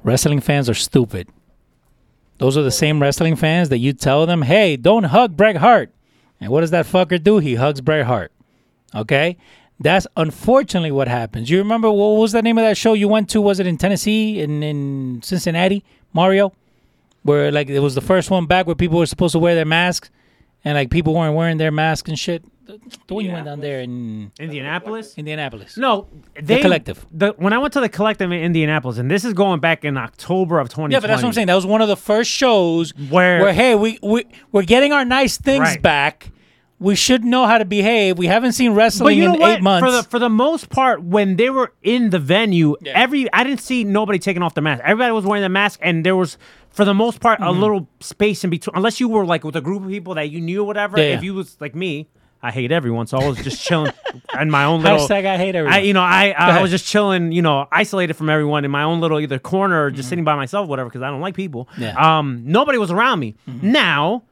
Wrestling fans are stupid. Those are the same wrestling fans that you tell them, "Hey, don't hug Bret Hart." And what does that fucker do? He hugs Bret Hart. Okay? That's unfortunately what happens. You remember what was the name of that show you went to? Was it in Tennessee in in Cincinnati, Mario? Where like it was the first one back where people were supposed to wear their masks and like people weren't wearing their masks and shit. the, the one you went down there in
Indianapolis.
Indianapolis.
No, they
Collective.
The when I went to the collective in Indianapolis, and this is going back in October of 2020.
Yeah, but that's what I'm saying. That was one of the first shows
Where-
where hey, we we we're getting our nice things
Right.
back. We should know how to behave. We haven't seen wrestling
you know
in
what?
eight months.
For the for the most part, when they were in the venue,
Yeah.
every I didn't see nobody taking off the mask. Everybody was wearing the mask, and there was for the most part
Mm-hmm.
a little space in between. Unless you were like with a group of people that you knew or whatever.
Yeah,
If you was like me, I hate everyone, so I was just chilling in my own little.
Hashtag I hate everyone.
I, you know, I I
ahead.
was just chilling, you know, isolated from everyone in my own little either corner or
Mm-hmm.
just sitting by myself, whatever, because I don't like people.
Yeah.
Um, nobody was around me.
Mm-hmm.
Now,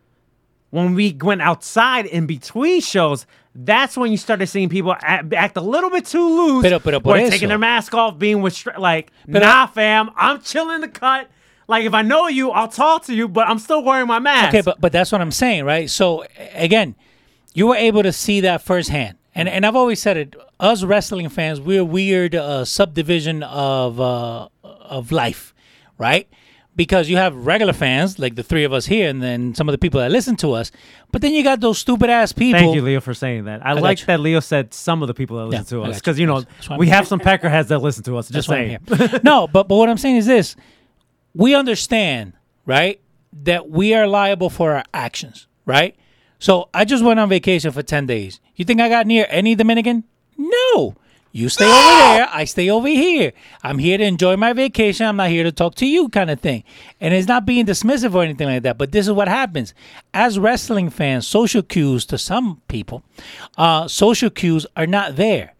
when we went outside in between shows, that's when you started seeing people act, act a little bit too loose.
Pero- pero por eso.
taking their mask off, being with like,
Pero-
nah, fam, I'm chilling the cut. Like if I know you, I'll talk to you, but I'm still wearing my mask.
Okay, but but that's what I'm saying, right? So again, you were able to see that firsthand, and and I've always said it. Us wrestling fans, we're a weird uh, subdivision of uh, of life, right? Because you have regular fans like the three of us here, and then some of the people that listen to us. But then you got those stupid ass people.
Thank you, Leo, for saying that. I,
got
like that Leo said some of the people that listen
Yeah,
to us because
you.
you know we have some peckerheads that listen to us. Just saying.
no, but but what I'm saying is this: we understand, right, that we are liable for our actions, right? So I just went on vacation for ten days. You think I got near any Dominican? No. You stay over there, I stay over here. I'm here to enjoy my vacation. I'm not here to talk to you, kind of thing. And it's not being dismissive or anything like that. But this is what happens. As wrestling fans, social cues to some people, uh, social cues are not there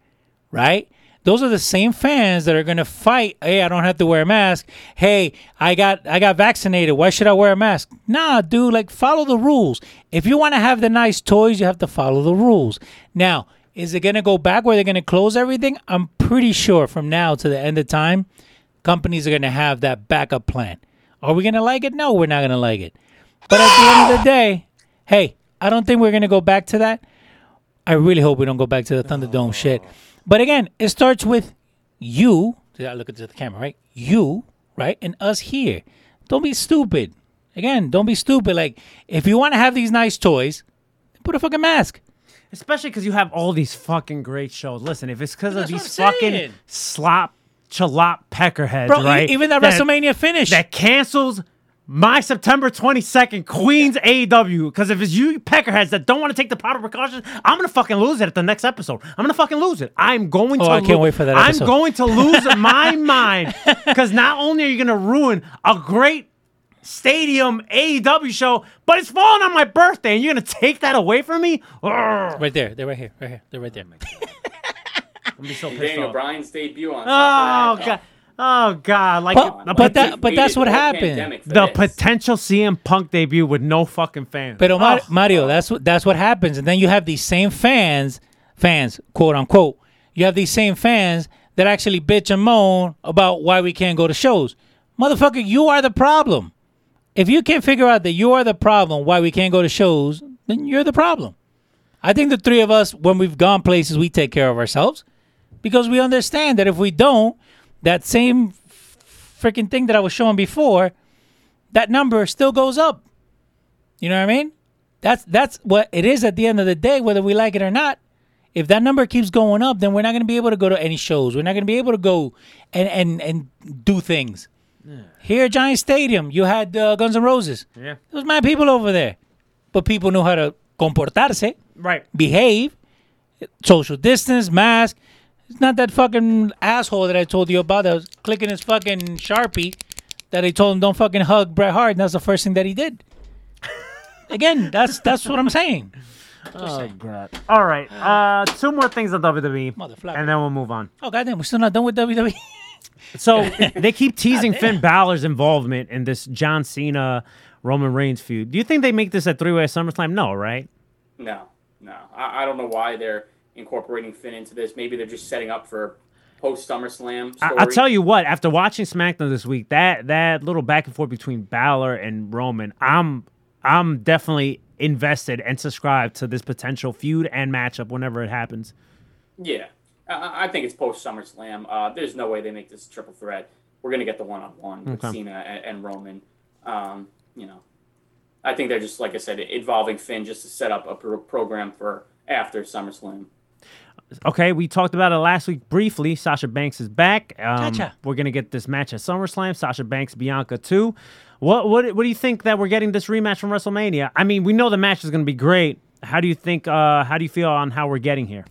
right? Those are the same fans that are gonna fight. Hey, I don't have to wear a mask. Hey, I got I got vaccinated. Why should I wear a mask? Nah, dude. Like follow the rules. If you want to have the nice toys, you have to follow the rules. Now, is it gonna go back where they're gonna close everything? I'm pretty sure from now to the end of time, companies are gonna have that backup plan. Are we gonna like it? No, we're not gonna like it. But at the end of the day, hey, I don't think we're gonna go back to that. I really hope we don't go back to the Thunderdome shit. But again, it starts with you. I look into the camera, right? You, right? And us here. Don't be stupid. Again, don't be stupid. Like, if you want to have these nice toys, put a fucking mask.
Especially because you have all these fucking great shows. Listen, if it's because of these fucking
saying.
slop chalop peckerheads,
Bro, e-
right?
even that, WrestleMania finish.
that cancels my September 22nd Queens AEW. Because if it's you peckerheads that don't want to take the proper precautions, I'm gonna fucking lose it at the next episode. I'm gonna fucking lose it. I'm going
Oh,
to.
I can't wait for that
I'm going to lose my mind because not only are you gonna ruin a great stadium AEW show, but it's falling on my birthday, and you're gonna take that away from me. Urgh.
right there. They're right here. Right here. They're right there.
Oh I'm gonna be so pissed
Daniel
off.
Bryan's debut on.
Oh god. Oh god, like
But-
the,
but that- but that's what
Waited the whole
happened.
the
this.
potential CM Punk debut with no fucking fans.
But Mar-
Oh.
Mario, that's what that's what happens, and then you have these same fans, fans, quote unquote. You have these same fans that actually bitch and moan about why we can't go to shows. Motherfucker, you are the problem. If you can't figure out that you are the problem why we can't go to shows, then you're the problem. I think the three of us, when we've gone places, we take care of ourselves because we understand that if we don't, that same freaking thing that I was showing before, that number still goes up. You know what I mean? That's that's what it is at the end of the day, whether we like it or not. If that number keeps going up, then we're not going to be able to go to any shows. We're not going to be able to go and and and do things. Here at Giant Stadium, you had uh, Guns N' Roses.
Yeah.
There was mad people over there, but people knew how to comportarse,
Right.
behave, social distance, mask. It's not that fucking asshole that I told you about that was clicking his fucking sharpie that I told him don't fucking hug Bret Hart. And that's the first thing that he did. Again, that's that's what I'm saying.
Oh god. All right. Uh, two more things on WWE,
Motherfucker.
and then we'll move on.
Oh goddamn, we're still not done with? WWE.
So they keep teasing Finn Balor's involvement in this John Cena Roman Reigns feud. Do you think they make this a three way SummerSlam? No, right?
No, no. I, I don't know why they're incorporating Finn into this. Maybe they're just setting up for post SummerSlam.
I- I'll tell you what. After watching SmackDown this week, that that little back and forth between Balor and Roman, I'm I'm definitely invested and subscribed to this potential feud and matchup whenever it happens.
Yeah, I, I think it's post SummerSlam. Uh, there's no way they make this a triple threat. We're gonna get the one on one with Cena and, and Roman. Um, you know, I think they're just like I said, involving Finn just to set up a pro- program for after SummerSlam.
Okay, we talked about it last week briefly. Sasha Banks is back. Um,
Cha-cha.
we're gonna get this match at SummerSlam. Sasha Banks, Bianca too. What what what do you think that we're getting this rematch from WrestleMania? I mean, we know the match is gonna be great. How do you think? Uh, how do you feel on how we're getting here?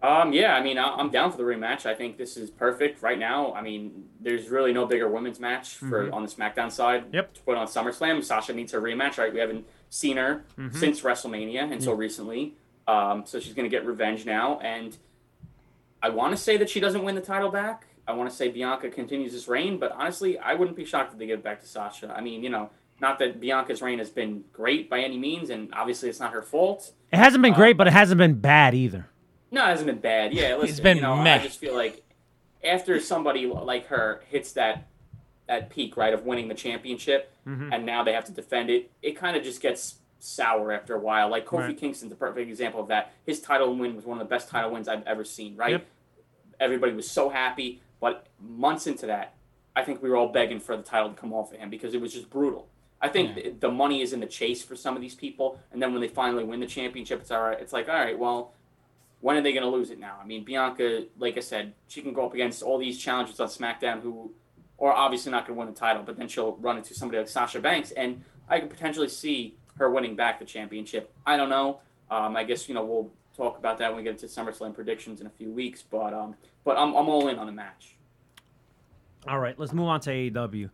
Um, yeah, I mean, I'm down for the rematch. I think this is perfect right now. I mean, there's really no bigger women's match for on the SmackDown side.
Mm-hmm. Yep.
To put on SummerSlam, Sasha needs her rematch, right? We haven't seen her
Mm-hmm.
since WrestleMania until recently. Um, so she's gonna get revenge now, and I want to say that she doesn't win the title back. I want to say Bianca continues this reign, but honestly, I wouldn't be shocked if they give it back to Sasha. I mean, you know, not that Bianca's reign has been great by any means, and obviously it's not her fault.
It hasn't been great, but it hasn't been bad either.
No, it hasn't been bad. Yeah, listen,
been
you know,
meh.
I just feel like after somebody like her hits that that peak, right, of winning the championship,
Mm-hmm.
and now they have to defend it, it kind of just gets sour after a while. Like Kofi
Right.
Kingston's a perfect example of that. His title win was one of the best title wins I've ever seen. Right,
Yep.
everybody was so happy, but months into that, I think we were all begging for the title to come off of him because it was just brutal. I think the, the money is in the chase for some of these people, and then when they finally win the championship, it's all right. It's like, all right, well, when are they going to lose it now? I mean, Bianca, like I said, she can go up against all these challengers on SmackDown who are obviously not going to win the title, but then she'll run into somebody like Sasha Banks, and I could potentially see her winning back the championship. I don't know. Um, I guess you know we'll talk about that when we get into SummerSlam predictions in a few weeks, but um, but I'm I'm all in on the match.
All right, let's move on to AEW.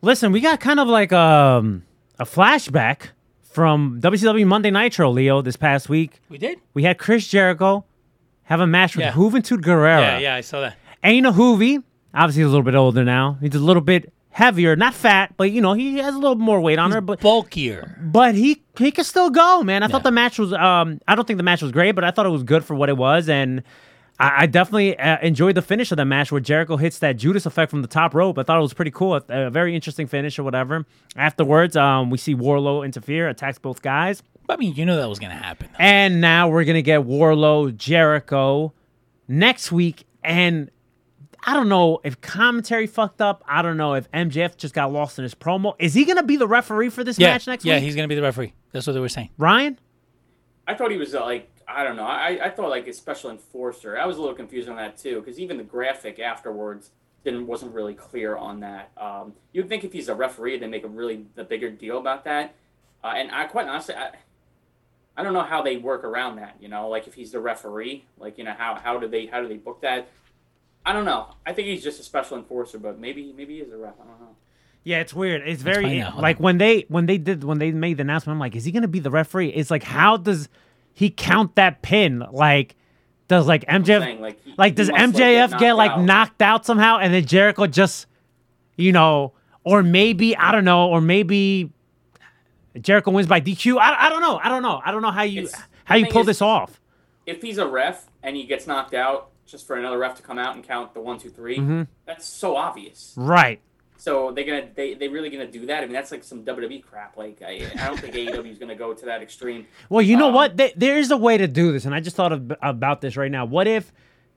Listen, we got kind of like um, a flashback from WCW Monday Nitro, Leo, this past week.
We did.
We had Chris Jericho have a match with
Yeah.
Juventud Guerrera.
Yeah, yeah, I saw that.
And you know, Juvi, obviously he's a little bit older now. He's a little bit heavier, not fat, but you know, he has a little more weight on her. But
Bulkier.
but he he can still go, man. I thought the match was um I don't think the match was great, but I thought it was good for what it was, and I, I definitely uh, enjoyed the finish of the match where Jericho hits that Judas effect from the top rope. I thought it was pretty cool, a, a very interesting finish or whatever. Afterwards, um, we see Wardlow interfere, attacks both guys.
I mean, you knew that was gonna happen.
And now we're gonna get Wardlow Jericho next week. And I don't know if commentary fucked up. I don't know if MJF just got lost in his promo. Is he gonna be the referee for this
Yeah,
match next
yeah,
week?
Yeah, he's gonna be the referee. That's what they were saying.
Ryan.
I thought he was uh, like I don't know. I, I thought like a special enforcer. I was a little confused on that too because even the graphic afterwards didn't wasn't really clear on that. Um, you'd think if he's a referee, they make a really a bigger deal about that. Uh, and I quite honestly, I, I don't know how they work around that. You know, like if he's the referee, like you know how how do they how do they book that? I don't know. I think he's just a special enforcer, but maybe maybe he is a ref. I don't know.
Yeah, it's weird. It's very like when they when they did when they made the announcement. I'm like, is he gonna be the referee? It's like, how does he count that pin? Like, does like MJF
saying, like, he-
like
he
does
must, like,
MJF
get
get, like
out.
knocked out somehow, and then Jericho just, you know, or maybe I don't know, or maybe Jericho wins by DQ. I, I don't know. I don't know. I don't know how you
It's-
how you pull
is-
this off.
if he's a ref and he gets knocked out just for another ref to come out and count the one, two, three,
Mm-hmm.
that's so obvious.
Right.
So they're gonna they they really gonna do that? I mean, that's like some WWE crap. Like I, I don't think AEW is gonna go to that extreme.
Well, you know
Um,
what? There- there is a way to do this, and I just thought of, about this right now. What if,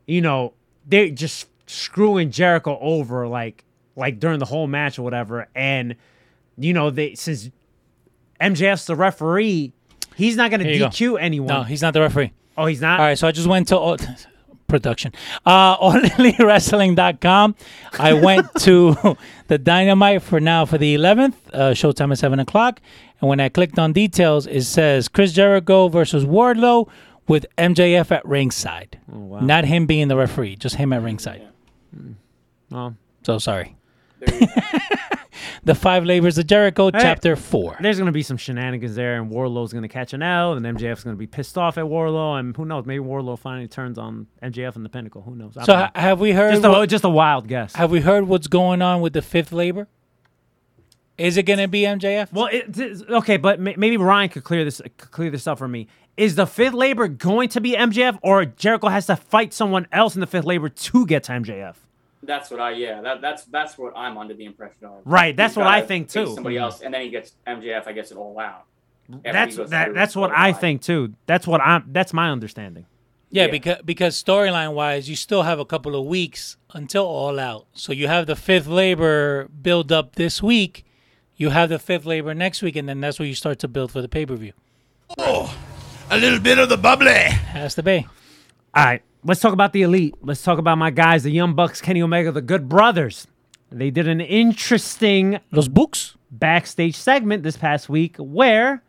you know, they're just screwing Jericho over, like, like during the whole match or whatever, and you know, they since MJF's the referee, he's not going to
Here you go.
DQ anyone.
No, he's not the referee.
oh, he's not.
All right, so I just went to all, production. Uh onlywrestling.com. I went to the Dynamite for now for the 11th. Uh, showtime at 7 o'clock. And when I clicked on details, it says Chris Jericho versus Wardlow with MJF at ringside. Not him being the referee, just him at ringside.
Well,
So sorry.
There you go.
The Five Labors of Jericho. Chapter 4.
there's going to be some shenanigans there, and Wardlow's going to catch an L, and MJF's going to be pissed off at Wardlow, and who knows? Maybe Wardlow finally turns on MJF in the Pinnacle. Who knows? I
So ha- have we heard
just
what-
a, just a wild guess.
have we heard what's going on with the fifth labor? Is it going to be MJF?
Well, it, okay, but may- maybe Ryan could clear this could clear this up for me. Is the fifth labor going to be MJF, or Jericho has to fight someone else in the fifth labor to get to MJF?
That's what I yeah. That that's that's what I'm under the impression of.
Right, that's what I think, too.
Somebody else, and then he gets MJF. I guess it all out.
That's that, that's what I think too. That's what I'm. That's my understanding.
Yeah,
Yeah.
because because storyline wise, you still have a couple of weeks until All Out. So you have the fifth labor build up this week. You have the fifth labor next week, and then that's where you start to build for the pay per view.
Oh, a little bit of the bubbly.
Has to be.
All right, let's talk about the elite. Let's talk about my guys, the Young Bucks, Kenny Omega, the Good Brothers. They did an interesting
Los books.
backstage segment this past week where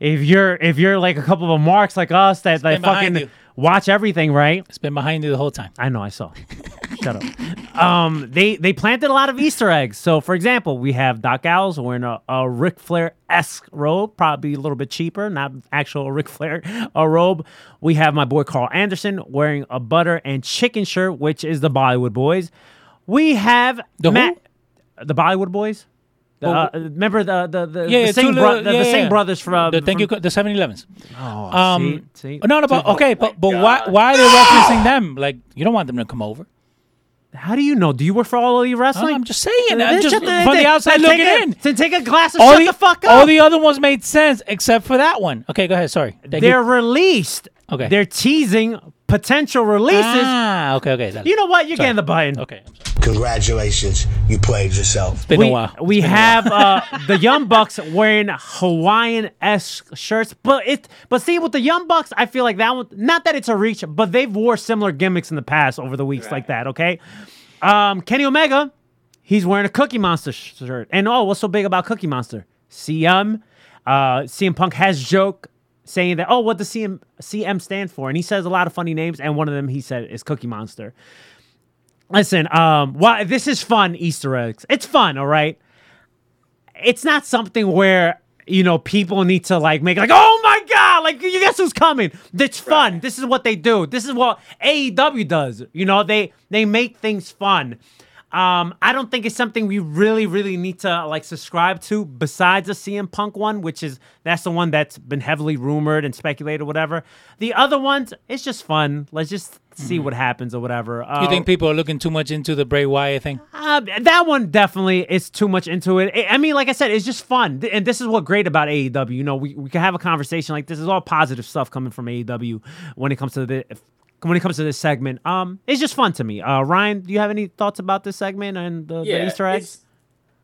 if you're if you're like a couple of marks like us that like fucking watch everything, right?
It's been behind you the whole time.
I know, I saw. Shut up. Um, they they planted a lot of Easter eggs. So, for example, we have Doc Gallows wearing a, a Ric Flair esque robe, probably a little bit cheaper, not actual Ric Flair a robe. We have my boy Karl Anderson wearing a butter and chicken shirt, which is the Bollywood Boys. We have
The?
Matt, the Bollywood Boys. The,
Oh,
uh, remember the the the,
Yeah,
the same bro- the,
yeah,
the same
yeah.
brothers from
the thank you, the 7-Elevens.
Oh,
Um,
see, see?
no, no, but okay, but but why why are they referencing them? Like you don't want them to come over.
How do you know? Do you work for All Elite Wrestling?
I'm just saying. I'm just from the outside looking in.
Then take a glass and
All
shut
the,
the fuck up.
all the other ones made sense except for that one. Okay, go ahead. Sorry. Thank
They're
you.
released.
Okay.
They're teasing potential releases.
Ah, okay, okay. That-
You know what? You're
Sorry.
getting the button.
Okay. I'm sorry.
Congratulations, you played yourself.
It's been
We,
a while.
we
It's been a
have uh, the Young Bucks wearing Hawaiian esque shirts, but it but see with the Young Bucks, I feel like that one. Not that it's a reach, but they've wore similar gimmicks in the past over the weeks like that. Okay, um, Kenny Omega, he's wearing a Cookie Monster sh- shirt, and oh, what's so big about Cookie Monster? CM, uh, CM Punk has joke saying that oh, what does CM CM stand for? And he says a lot of funny names, and one of them he said is Cookie Monster. Listen, um, why this is fun Easter eggs. It's fun, all right. It's not something where you know people need to like make like, oh my god, like you guess who's coming? It's fun. This is what they do. This is what AEW does. You know, they they make things fun. Um, I don't think it's something we really, really need to like subscribe to besides the CM Punk one, which is that's the one that's been heavily rumored and speculated, whatever. The other ones, it's just fun. Let's just see what happens or whatever. Uh,
You think people are looking too much into the Bray Wyatt thing?
uh, that one definitely is too much into it. I- I mean, like I said, it's just fun, and this is what great about AEW. You know, we, we can have a conversation like this. Is all positive stuff coming from AEW when it comes to the when it comes to this segment. Um, it's just fun to me. Uh, Ryan, do you have any thoughts about this segment and the, the Easter eggs?
It's,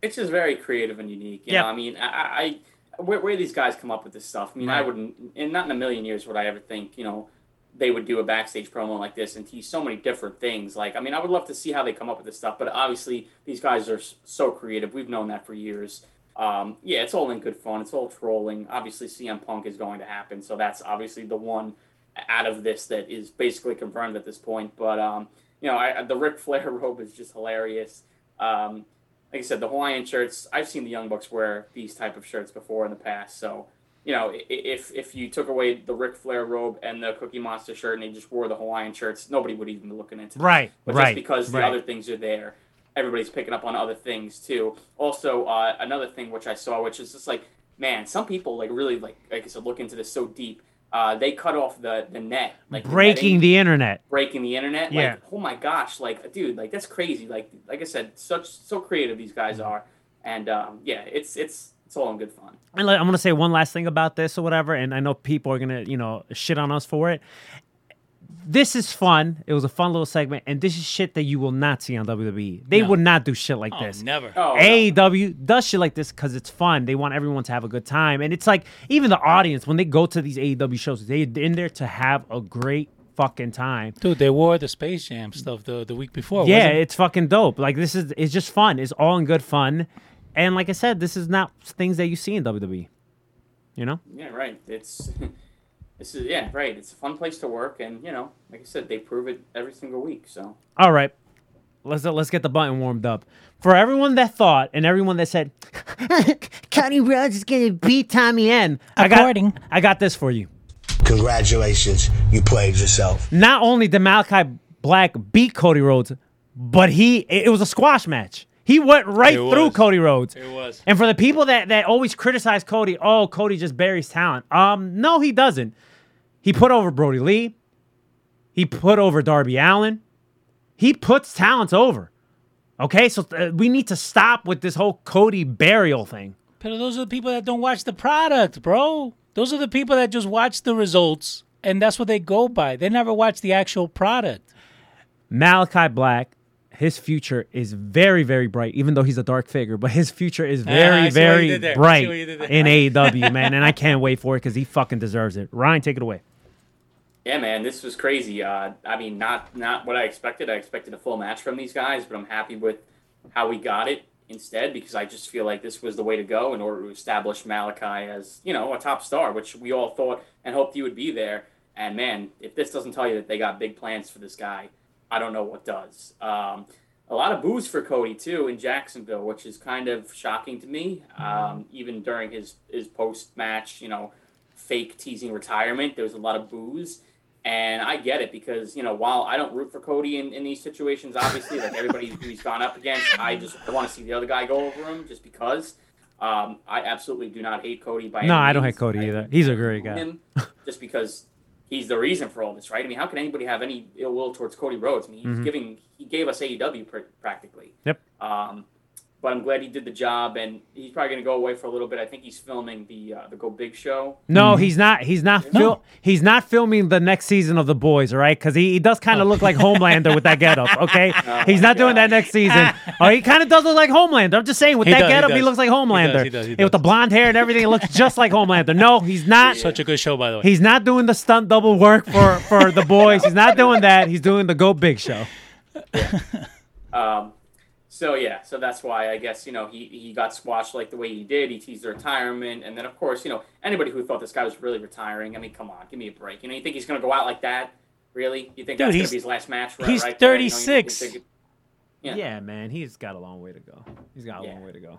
it's just very creative and unique.
Yeah.
know, I mean, I, I where, where these guys come up with this stuff. I mean, I wouldn't, and not in a million years would I ever think, you know, they would do a backstage promo like this and tease so many different things. Like, I mean, I would love to see how they come up with this stuff, but obviously these guys are so creative. We've known that for years. Um, yeah, it's all in good fun. It's all trolling. Obviously, CM Punk is going to happen, so that's obviously the one out of this that is basically confirmed at this point. But um, you know, I, the Ric Flair robe is just hilarious. Um, like I said, the Hawaiian shirts. I've seen the Young Bucks wear these type of shirts before in the past. So you know, if if you took away the Ric Flair robe and the Cookie Monster shirt and they just wore the Hawaiian shirts, nobody would even be looking into this.
Right,
But
right,
just because the
right.
other things are there, everybody's picking up on other things too. Also, uh, another thing which I saw, which is just like, man, some people like really like like I said, look into this so deep. Uh, they cut off the the net, like
Breaking
netting,
the internet.
breaking the internet.
Yeah.
Like, oh my gosh, like dude, like that's crazy. Like like I said, such so creative these guys are, and um, yeah, it's it's it's all in good fun.
And like, I'm gonna say one last thing about this or whatever, and I know people are gonna, you know, shit on us for it. This is fun. It was a fun little segment, and this is shit that you will not see on WWE. They
No.
would not do shit like
Oh,
this.
never.
Oh, no.
AEW does shit like this because it's fun. They want everyone to have a good time, and it's like even the audience when they go to these AEW shows, they're in there to have a great fucking time.
Dude, they wore the Space Jam stuff the, the week before.
yeah,
wasn't it?
it's fucking dope. Like this is it's just fun. It's all in good fun, and like I said, this is not things that you see in WWE. You know.
Yeah, right. It's this is yeah, right. It's a fun place to work, and you know, like I said, they prove it every single week. So
All right. Let's let's get the button warmed up. For everyone that thought and everyone that said Cody Rhodes is gonna beat Tommy End. I got
According.
I got this for you.
Congratulations, you played yourself.
Not only did Malachi Black beat Cody Rhodes, but he it, it was a squash match. He went right
It
through
was.
Cody Rhodes.
It was.
And for the people that that always criticize Cody, oh, Cody just buries talent. Um, no, he doesn't. He put over Brodie Lee. He put over Darby Allin. He puts talents over. Okay, so uh, we need to stop with this whole Cody burial thing.
But those are the people that don't watch the product, bro. Those are the people that just watch the results, and that's what they go by. They never watch the actual product.
Malachi Black his future is very, very bright. Even though he's a dark figure, but his future is
Ah,
very,
you
very
did there. I see
bright
what you did there.
in AEW, man. And I can't wait for it because he fucking deserves it. Ryan, take it away.
Yeah, man, this was crazy. Uh, I mean, not not what I expected. I expected a full match from these guys, but I'm happy with how we got it instead because I just feel like this was the way to go in order to establish Malachi as you know a top star, which we all thought and hoped he would be there. And man, if this doesn't tell you that they got big plans for this guy, I don't know what does. Um, a lot of boos for Cody too in Jacksonville, which is kind of shocking to me. Um, even during his his post match, you know, fake teasing retirement, there was a lot of boos. And I get it because, you know, while I don't root for Cody in, in these situations, obviously, like everybody who he's gone up against, I just I want to see the other guy go over him just because. Um, I absolutely do not hate Cody by
No, I don't hate Cody
I
either. He's a great guy.
just because he's the reason for all this, right? I mean, how can anybody have any ill will towards Cody Rhodes? I mean, he's
Mm-hmm.
giving he gave us AEW pr- practically.
Yep.
Um, but I'm glad he did the job, and he's probably going to go away for a little bit. I think he's filming the uh, the Go Big show.
No, he's not. He's not. Fil- He's not filming the next season of The Boys. All right, because he, he does kind of look like Homelander with that getup. Okay, he's not doing that next season. Oh, he kind of does look like Homelander. I'm just saying with
He
that
does, he
getup, he,
does.
looks like
He does,
Homelander.
he does, he
And with the blonde hair and everything, it looks just like Homelander. No, he's not.
Such a good show, by the way.
He's not doing the stunt double work for for The Boys. He's not doing that. He's doing the Go Big show.
Um, so yeah, so that's why I guess you know he he got squashed like the way he did. He teased the retirement, and then of course you know anybody who thought this guy was really retiring. I mean, come on, give me a break. You know, you think he's going to go out like that? Really? You think
Dude,
that's gonna be his last match? Right,
he's
right? You know,
36.
Yeah.
Yeah, man, he's got a long way to go. He's got a
Yeah.
long way to go.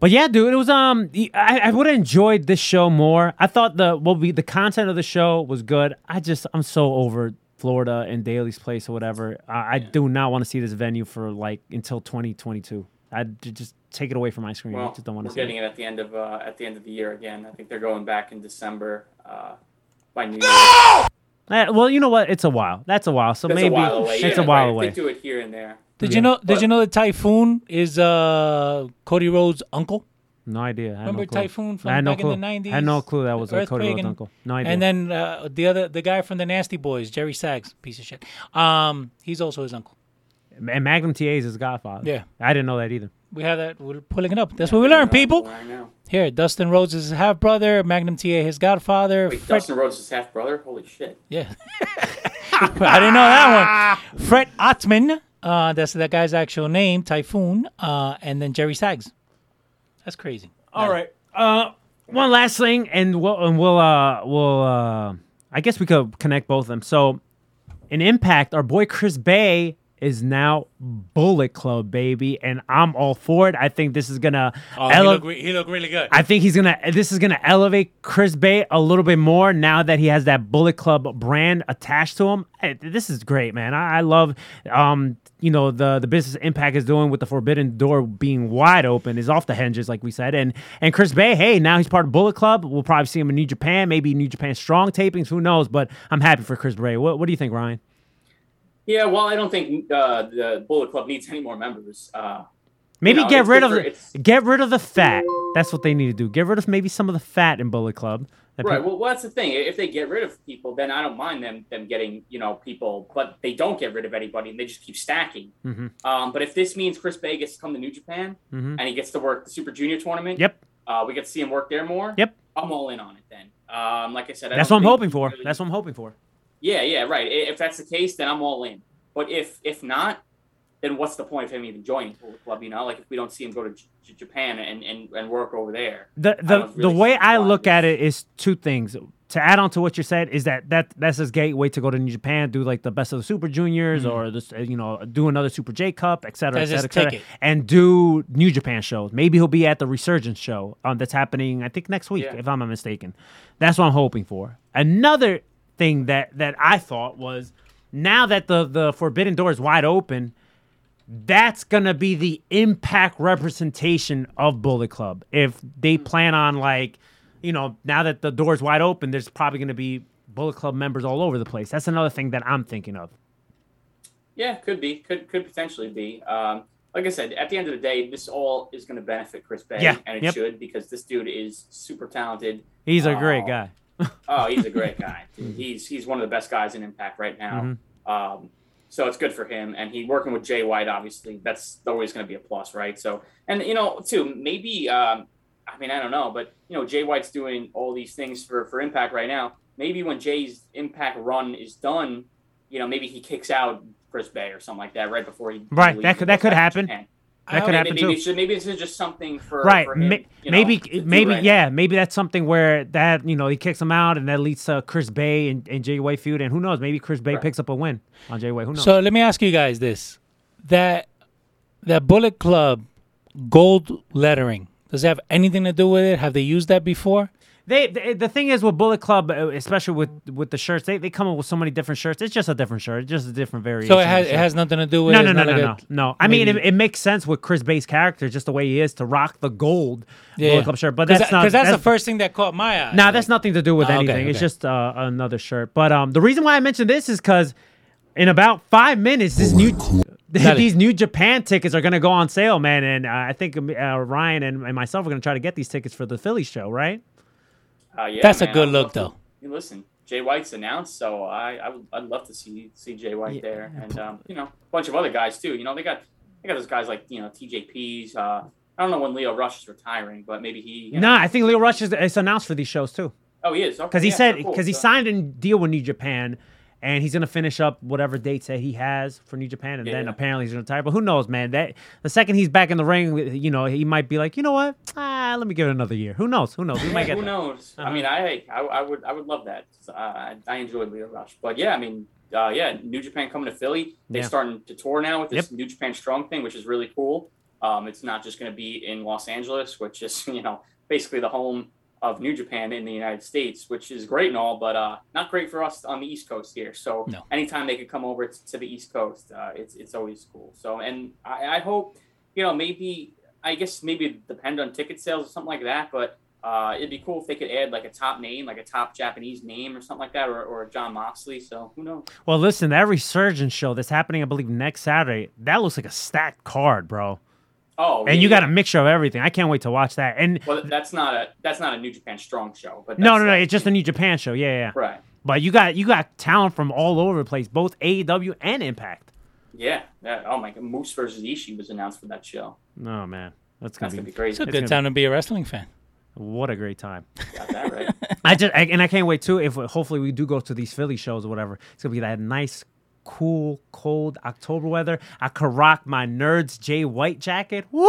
But yeah, dude, it was um, I, I would have enjoyed this show more. I thought the what we the content of the show was good. I just I'm so over Florida and Daly's Place or whatever. I, I do not want to see this venue for like until 2022. I just take it away from my screen. I just don't want
we're
to see
getting
it.
it at the end of uh, at the end of the year again. I think they're going back in December uh, by New Year.
Eh, well, you know what? It's a while. That's a while. So
That's
maybe
a while away.
it's
yeah,
a while
right.
away.
They do it here and there.
did you know? Did
But-
you know that Typhoon is uh Cody Rhodes' uncle?
No idea. I
Remember
no.
Typhoon from
I had no
back
clue.
in the 90s?
I had no clue that was a Cody
Earthquake
Rhodes'
and-
uncle. No idea.
And then uh, the other, the guy from the Nasty Boys, Jerry Sags, piece of shit. Um, he's also his uncle.
and Magnum TA is his godfather.
Yeah.
I didn't know that either.
We have that. We're pulling it up. That's what we learn, people.
I know.
Here, Dustin Rhodes is his half brother. Magnum TA, his godfather.
Wait,
Fred-
Dustin Rhodes' is half brother. Holy shit!
Yeah. I didn't know that one. Fred Ottman. Uh, that's that guy's actual name, Typhoon. Uh, and then Jerry Sags. That's crazy.
All right. Uh, one last thing, and we'll and we'll uh we'll uh I guess we could connect both of them. So, in Impact, our boy Chris Bey is now Bullet Club, baby, and I'm all for it. I think this is gonna
Oh, he,
ele-
look, re- he look really good.
I think he's gonna. This is gonna elevate Chris Bey a little bit more now that he has that Bullet Club brand attached to him. Hey, This is great, man. I, I love, um, you know, the the business Impact is doing with the Forbidden Door being wide open is off the hinges, like we said. And and Chris Bey, hey, now he's part of Bullet Club. We'll probably see him in New Japan, maybe New Japan Strong tapings. Who knows? But I'm happy for Chris Bey. What What do you think, Ryan?
Yeah, well, I don't think uh, the Bullet Club needs any more members. Uh,
Maybe
know,
get rid of
for-
get rid of the fat. That's what they need to do. Get rid of maybe some of the fat in Bullet Club. That
right.
people-
Well, well, that's the thing. If they get rid of people, then I don't mind them them getting you know people, but they don't get rid of anybody and they just keep stacking.
Mhm.
Um, but if this means Chris Bey gets to come to New Japan
Mhm.
and he gets to work the Super Junior tournament,
Yep.
uh, we get to see him work there more.
Yep.
I'm all in on it then. Um, like I said, I
That's what I'm hoping for.
really-
That's what I'm hoping for.
Yeah, yeah, right. If that's the case, then I'm all in. But if if not, then what's the point of him even joining the Club? You know, like if we don't see him go to J- J- Japan and, and, and work over there.
The the
don't
the way I look
this-
at it is two things. To add on to what you said is that that that's his gateway to go to New Japan, do like the best of the Super Juniors or this uh, you know do another Super J Cup, et cetera, et cetera, et cetera, and do New Japan shows. Maybe he'll be at the Resurgence show um, that's happening I think next week
Yeah.
if I'm not mistaken. That's what I'm hoping for. Another thing that that I thought was now that the the Forbidden Door is wide open that's gonna be the impact representation of Bullet Club. If they plan on like, you know, now that the door's wide open, there's probably gonna be Bullet Club members all over the place. That's another thing that I'm thinking of.
Yeah, could be, could could potentially be. Um, like I said, at the end of the day, this all is going to benefit Chris Bey,
Yeah,
and it
yep.
should because this dude is super talented.
He's a
Uh,
great guy.
Oh, he's a great guy. He's he's one of the best guys in Impact right now.
Mm-hmm.
Um, So it's good for him, and he working with Jay White. Obviously, that's always going to be a plus, right? So, and you know, too, maybe. Um, I mean, I don't know, but you know, Jay White's doing all these things for for Impact right now. Maybe when Jay's Impact run is done, you know, maybe he kicks out Chris Bey or something like that right before he
Right, that could- that could happen.
Japan.
That could happen
maybe,
too.
It's just, maybe this is just something for
right
For him,
ma-
you know,
maybe
to do
maybe
right now.
yeah maybe that's something where that you know he kicks him out and that leads to chris bey and, and jay white feud and who knows maybe chris bey
Right.
picks up a win on jay white who knows
So let me ask you guys this: that that Bullet Club gold lettering does it have anything to do with it? Have they used that before?
They, they the thing is with bullet club uh, especially with with the shirts they, they come up with so many different shirts it's just a different shirt it's just a different variation
So it has it has nothing to do with
no
it.
no no
not
no
like
no
a-
no i mean it, it makes sense with chris bey's character just the way he is to rock the gold
Yeah,
bullet club shirt but that's not
because that's, the first thing that caught my eye.
Now that's nothing to do with
Oh, okay,
anything. It's just uh, another shirt. But um, the reason why I mentioned this is because in about five minutes, this new
Dale.
these new Japan tickets are gonna go on sale, man. And uh, I think uh, Ryan and, and myself are gonna try to get these tickets for the Philly show, right?
Uh, yeah,
That's a good
I'd
look,
love to-
though.
Listen, Jay White's announced, so I, I would, I'd love to see see Jay White there, and um, you know, a bunch of other guys too. You know, they got they got those guys like you know TJP's. Uh, I don't know when Lio Rush is retiring, but maybe he. You know,
No, I think Lio Rush is it's announced for these shows too.
Oh, he is.
Because he
yeah,
said
so cool.
because he signed a deal with New Japan, and he's gonna finish up whatever dates that he has for New Japan, and then
Yeah.
apparently he's gonna retire. But who knows, man? That the second he's back in the ring, you know, he might be like, you know what? Ah, let me give it another year. Who knows? Who knows? We might get
who
that.
knows?
Uh-huh.
I mean, I, I I would I would love that. Uh, I, I enjoyed Lio Rush, but yeah, I mean, uh, yeah, New Japan coming to Philly. They're
Yeah.
starting to tour now with this
Yep.
New Japan Strong thing, which is really cool. Um, it's not just going to be in Los Angeles, which is you know basically the home of New Japan in the United States, which is great and all, but uh, not great for us on the East Coast here. So
No.
anytime they could come over to, to the East Coast, uh, it's it's always cool. So and I, I hope you know maybe I guess maybe it depend on ticket sales or something like that, but uh, it'd be cool if they could add like a top name, like a top Japanese name or something like that, or, or Jon Moxley. So who knows?
Well, listen, that resurgence show that's happening, I believe, next Saturday. That looks like a stacked card, bro.
Oh,
And
yeah,
you got
yeah.
a mixture of everything. I can't wait to watch that. And
Well, that's not a that's not a New Japan Strong show, but
no, no, no,
like-
it's just a New Japan show. Yeah, yeah.
right.
But you got you got talent from all over the place, both AEW and Impact.
Yeah. That, oh my God, Moose versus Ishii was announced for that show.
Oh man, that's gonna
That's gonna
be
be crazy.
It's a
It's
good
gonna
time to be a wrestling fan.
what a great time.
Got that right.
I just I, and I can't wait too. If hopefully we do go to these Philly shows or whatever, it's gonna be that nice, cool, cold October weather. I could rock my Nerds Jay White jacket. Woo!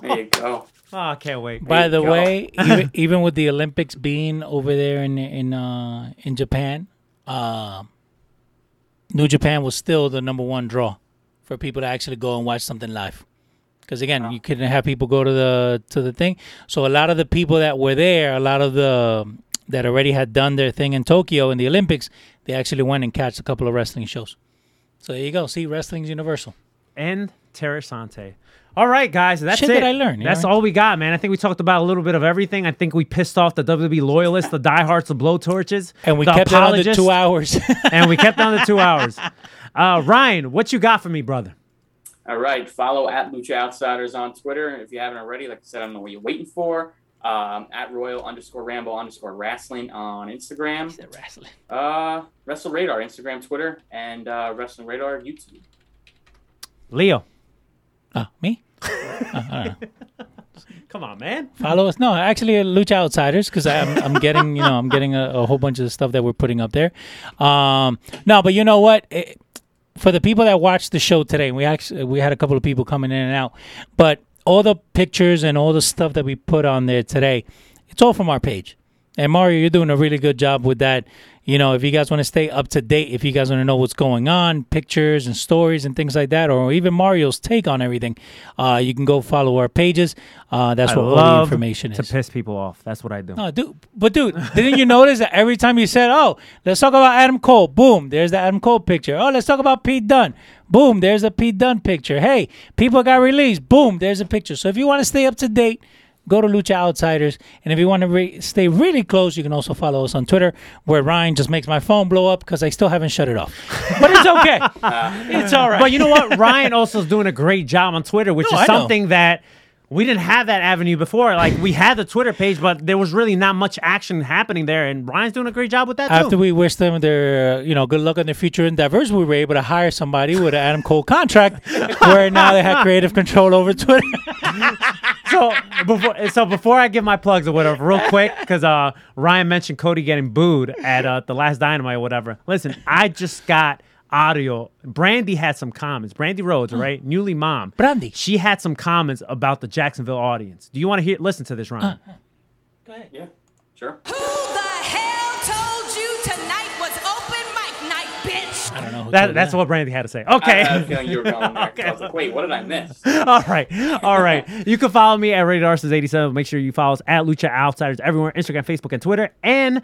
There you go.
Oh, I can't wait.
By the
go.
way, even, even with the Olympics being over there in in uh, in Japan, uh, New Japan was still the number one draw for people to actually go and watch something live. Because again, you couldn't have people go to the to the thing. So a lot of the people that were there, a lot of the that already had done their thing in Tokyo in the Olympics, they actually went and catched a couple of wrestling shows. So there you go. See, wrestling's universal.
and Terrasante. All right, guys, that's
Shit
it.
that I learned,
That's
yeah.
all we got, man. I think we talked about a little bit of everything. I think we pissed off the WWE loyalists, the diehards, the blowtorches,
And we
the
kept it under two hours.
and we kept on the two hours. Uh, Ryan, what you got for me, brother?
All right. Follow at Lucha Outsiders on Twitter. If you haven't already, like I said, I don't know what you're waiting for. Um, at Royal underscore Rambo underscore Wrestling on Instagram.
wrestling.
Uh, Wrestle Radar, Instagram, Twitter, and uh, Wrestling Radar, YouTube.
Leo.
Oh, me? Uh, I don't.
Come on, man.
Follow us. No, actually, uh, Lucha Outsiders, because I'm, I'm getting, you know, I'm getting a, a whole bunch of stuff that we're putting up there. Um, no, but you know what? It, for the people that watched the show today, we actually we had a couple of people coming in and out, but all the pictures and all the stuff that we put on there today, it's all from our page. And Mario, you're doing a really good job with that. You know, if you guys want to stay up to date, if you guys want to know what's going on, pictures and stories and things like that, or even Mario's take on everything, uh, you can go follow our pages. Uh, that's
I
what all the information
to
is.
To piss people off. That's what I do.
No, dude, but dude, didn't you notice that every time you said, "Oh, let's talk about Adam Cole," boom, there's the Adam Cole picture. Oh, let's talk about Pete Dunne, boom, there's a Pete Dunne picture. Hey, people got released, boom, there's a picture. So if you want to stay up to date, go to Lucha Outsiders, and if you want to re- stay really close, you can also follow us on Twitter, where Ryan just makes my phone blow up because I still haven't shut it off. But it's okay, it's all right.
But you know what? Ryan also is doing a great job on Twitter, which
No,
is
I know.
something that we didn't have that avenue before. Like we had the Twitter page, but there was really not much action happening there. And Ryan's doing a great job with that too.
After we wish them their, uh, you know, good luck in their future endeavors, we were able to hire somebody with an Adam Cole contract, where now they have creative control over Twitter.
So before so before I give my plugs or whatever, real quick, because uh, Ryan mentioned Cody getting booed at uh, the last Dynamite or whatever. Listen, I just got audio. Brandi had some comments. Brandi Rhodes, right? Newly mom.
Brandi.
She had some comments about the Jacksonville audience. Do you want to hear? Listen to this, Ryan. Go ahead.
Yeah, sure.
Who the hell
I don't know. Who
That, that's
that.
what Brandi had to say.
I
Okay.
had a feeling you were going there. 'cause I was like, wait, what did I miss?
All right. All right. You can follow me at Rated Arsenals 87. Make sure you follow us at Lucha Outsiders everywhere Instagram, Facebook, and Twitter. And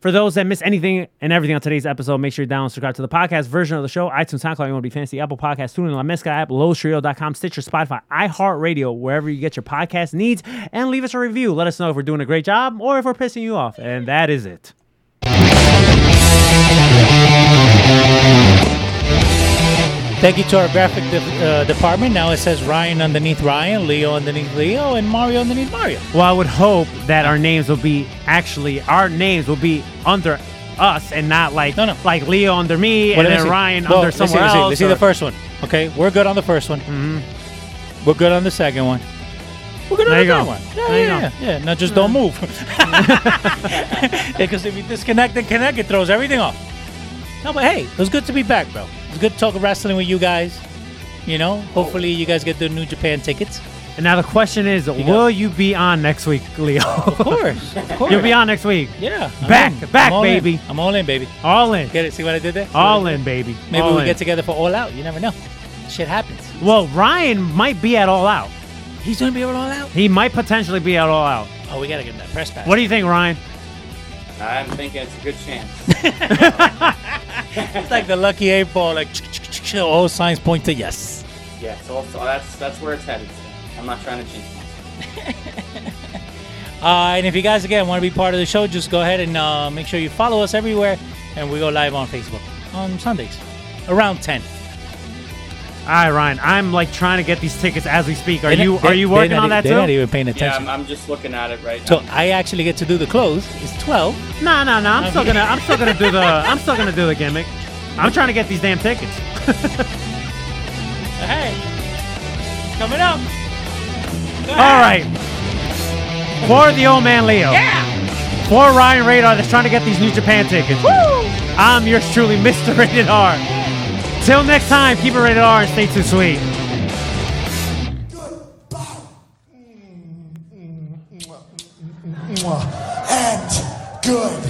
for those that miss anything and everything on today's episode, make sure you download and subscribe to the podcast version of the show, iTunes, SoundCloud, you want to be fancy, Apple Podcasts, TuneIn, La Mezcla app, LowStrio.com, Stitcher, Spotify, iHeartRadio, wherever you get your podcast needs, and leave us a review. Let us know if we're doing a great job or if we're pissing you off. And that is it.
Thank you to our graphic de- uh, department. Now it says Ryan underneath Ryan, Leo underneath Leo, and Mario underneath Mario.
Well, I would hope that our names will be actually our names will be under us and not like
No, no.
like Leo under me
Well,
and then
see.
Ryan
Well,
under
let's see,
somewhere
let's see.
else.
Let's see the first one. Okay, we're good on the first one. Mm-hmm. We're good on the second one. We're good
There
on the
go.
third one. Yeah,
There you
yeah, yeah, yeah. Now just don't move. Because if you disconnect and connect, it throws everything off. No, but hey, it was good to be back, bro. It was good to talk wrestling with you guys. You know, oh. hopefully you guys get the New Japan tickets.
And now the question is, will you be on next week, Leo?
Of course, of course.
You'll be on next week.
Yeah, I'm
Back,
in.
back,
I'm all in.
baby.
I'm all in, baby.
All in.
Get it? See what I did there?
All in, baby.
Maybe
All
we
in.
get together for All Out. You never know. Shit happens.
Well, Ryan might be at All Out.
He's gonna be at All Out.
He might potentially be at All Out.
Oh, we gotta get him that press pass.
What do you think, Ryan?
I'm thinking it's a good chance.
It's like the lucky eight ball. Like all signs point to yes.
Yeah, so, so that's that's where it's headed. So I'm not trying to myself.
Uh, and if you guys again want to be part of the show, just go ahead and uh, make sure you follow us everywhere, and we go live on Facebook on Sundays around ten.
All right, Ryan. I'm like trying to get these tickets as we speak. Are
They're
you
not-
are you working
not
on that
They're not even paying
Yeah,
attention.
I'm, I'm just looking at it right
so
now.
I actually get to do the close. It's twelve.
No, no, no. I'm still gonna I'm still gonna do the I'm still gonna do the gimmick. I'm trying to get these damn tickets.
Hey, coming up.
All right. For the old man Leo. Yeah. For Ryan Radar that's trying to get these New Japan tickets. Woo! I'm yours truly, Mr. Rated R. Till next time, keep it rated R and stay too sweet.
And good.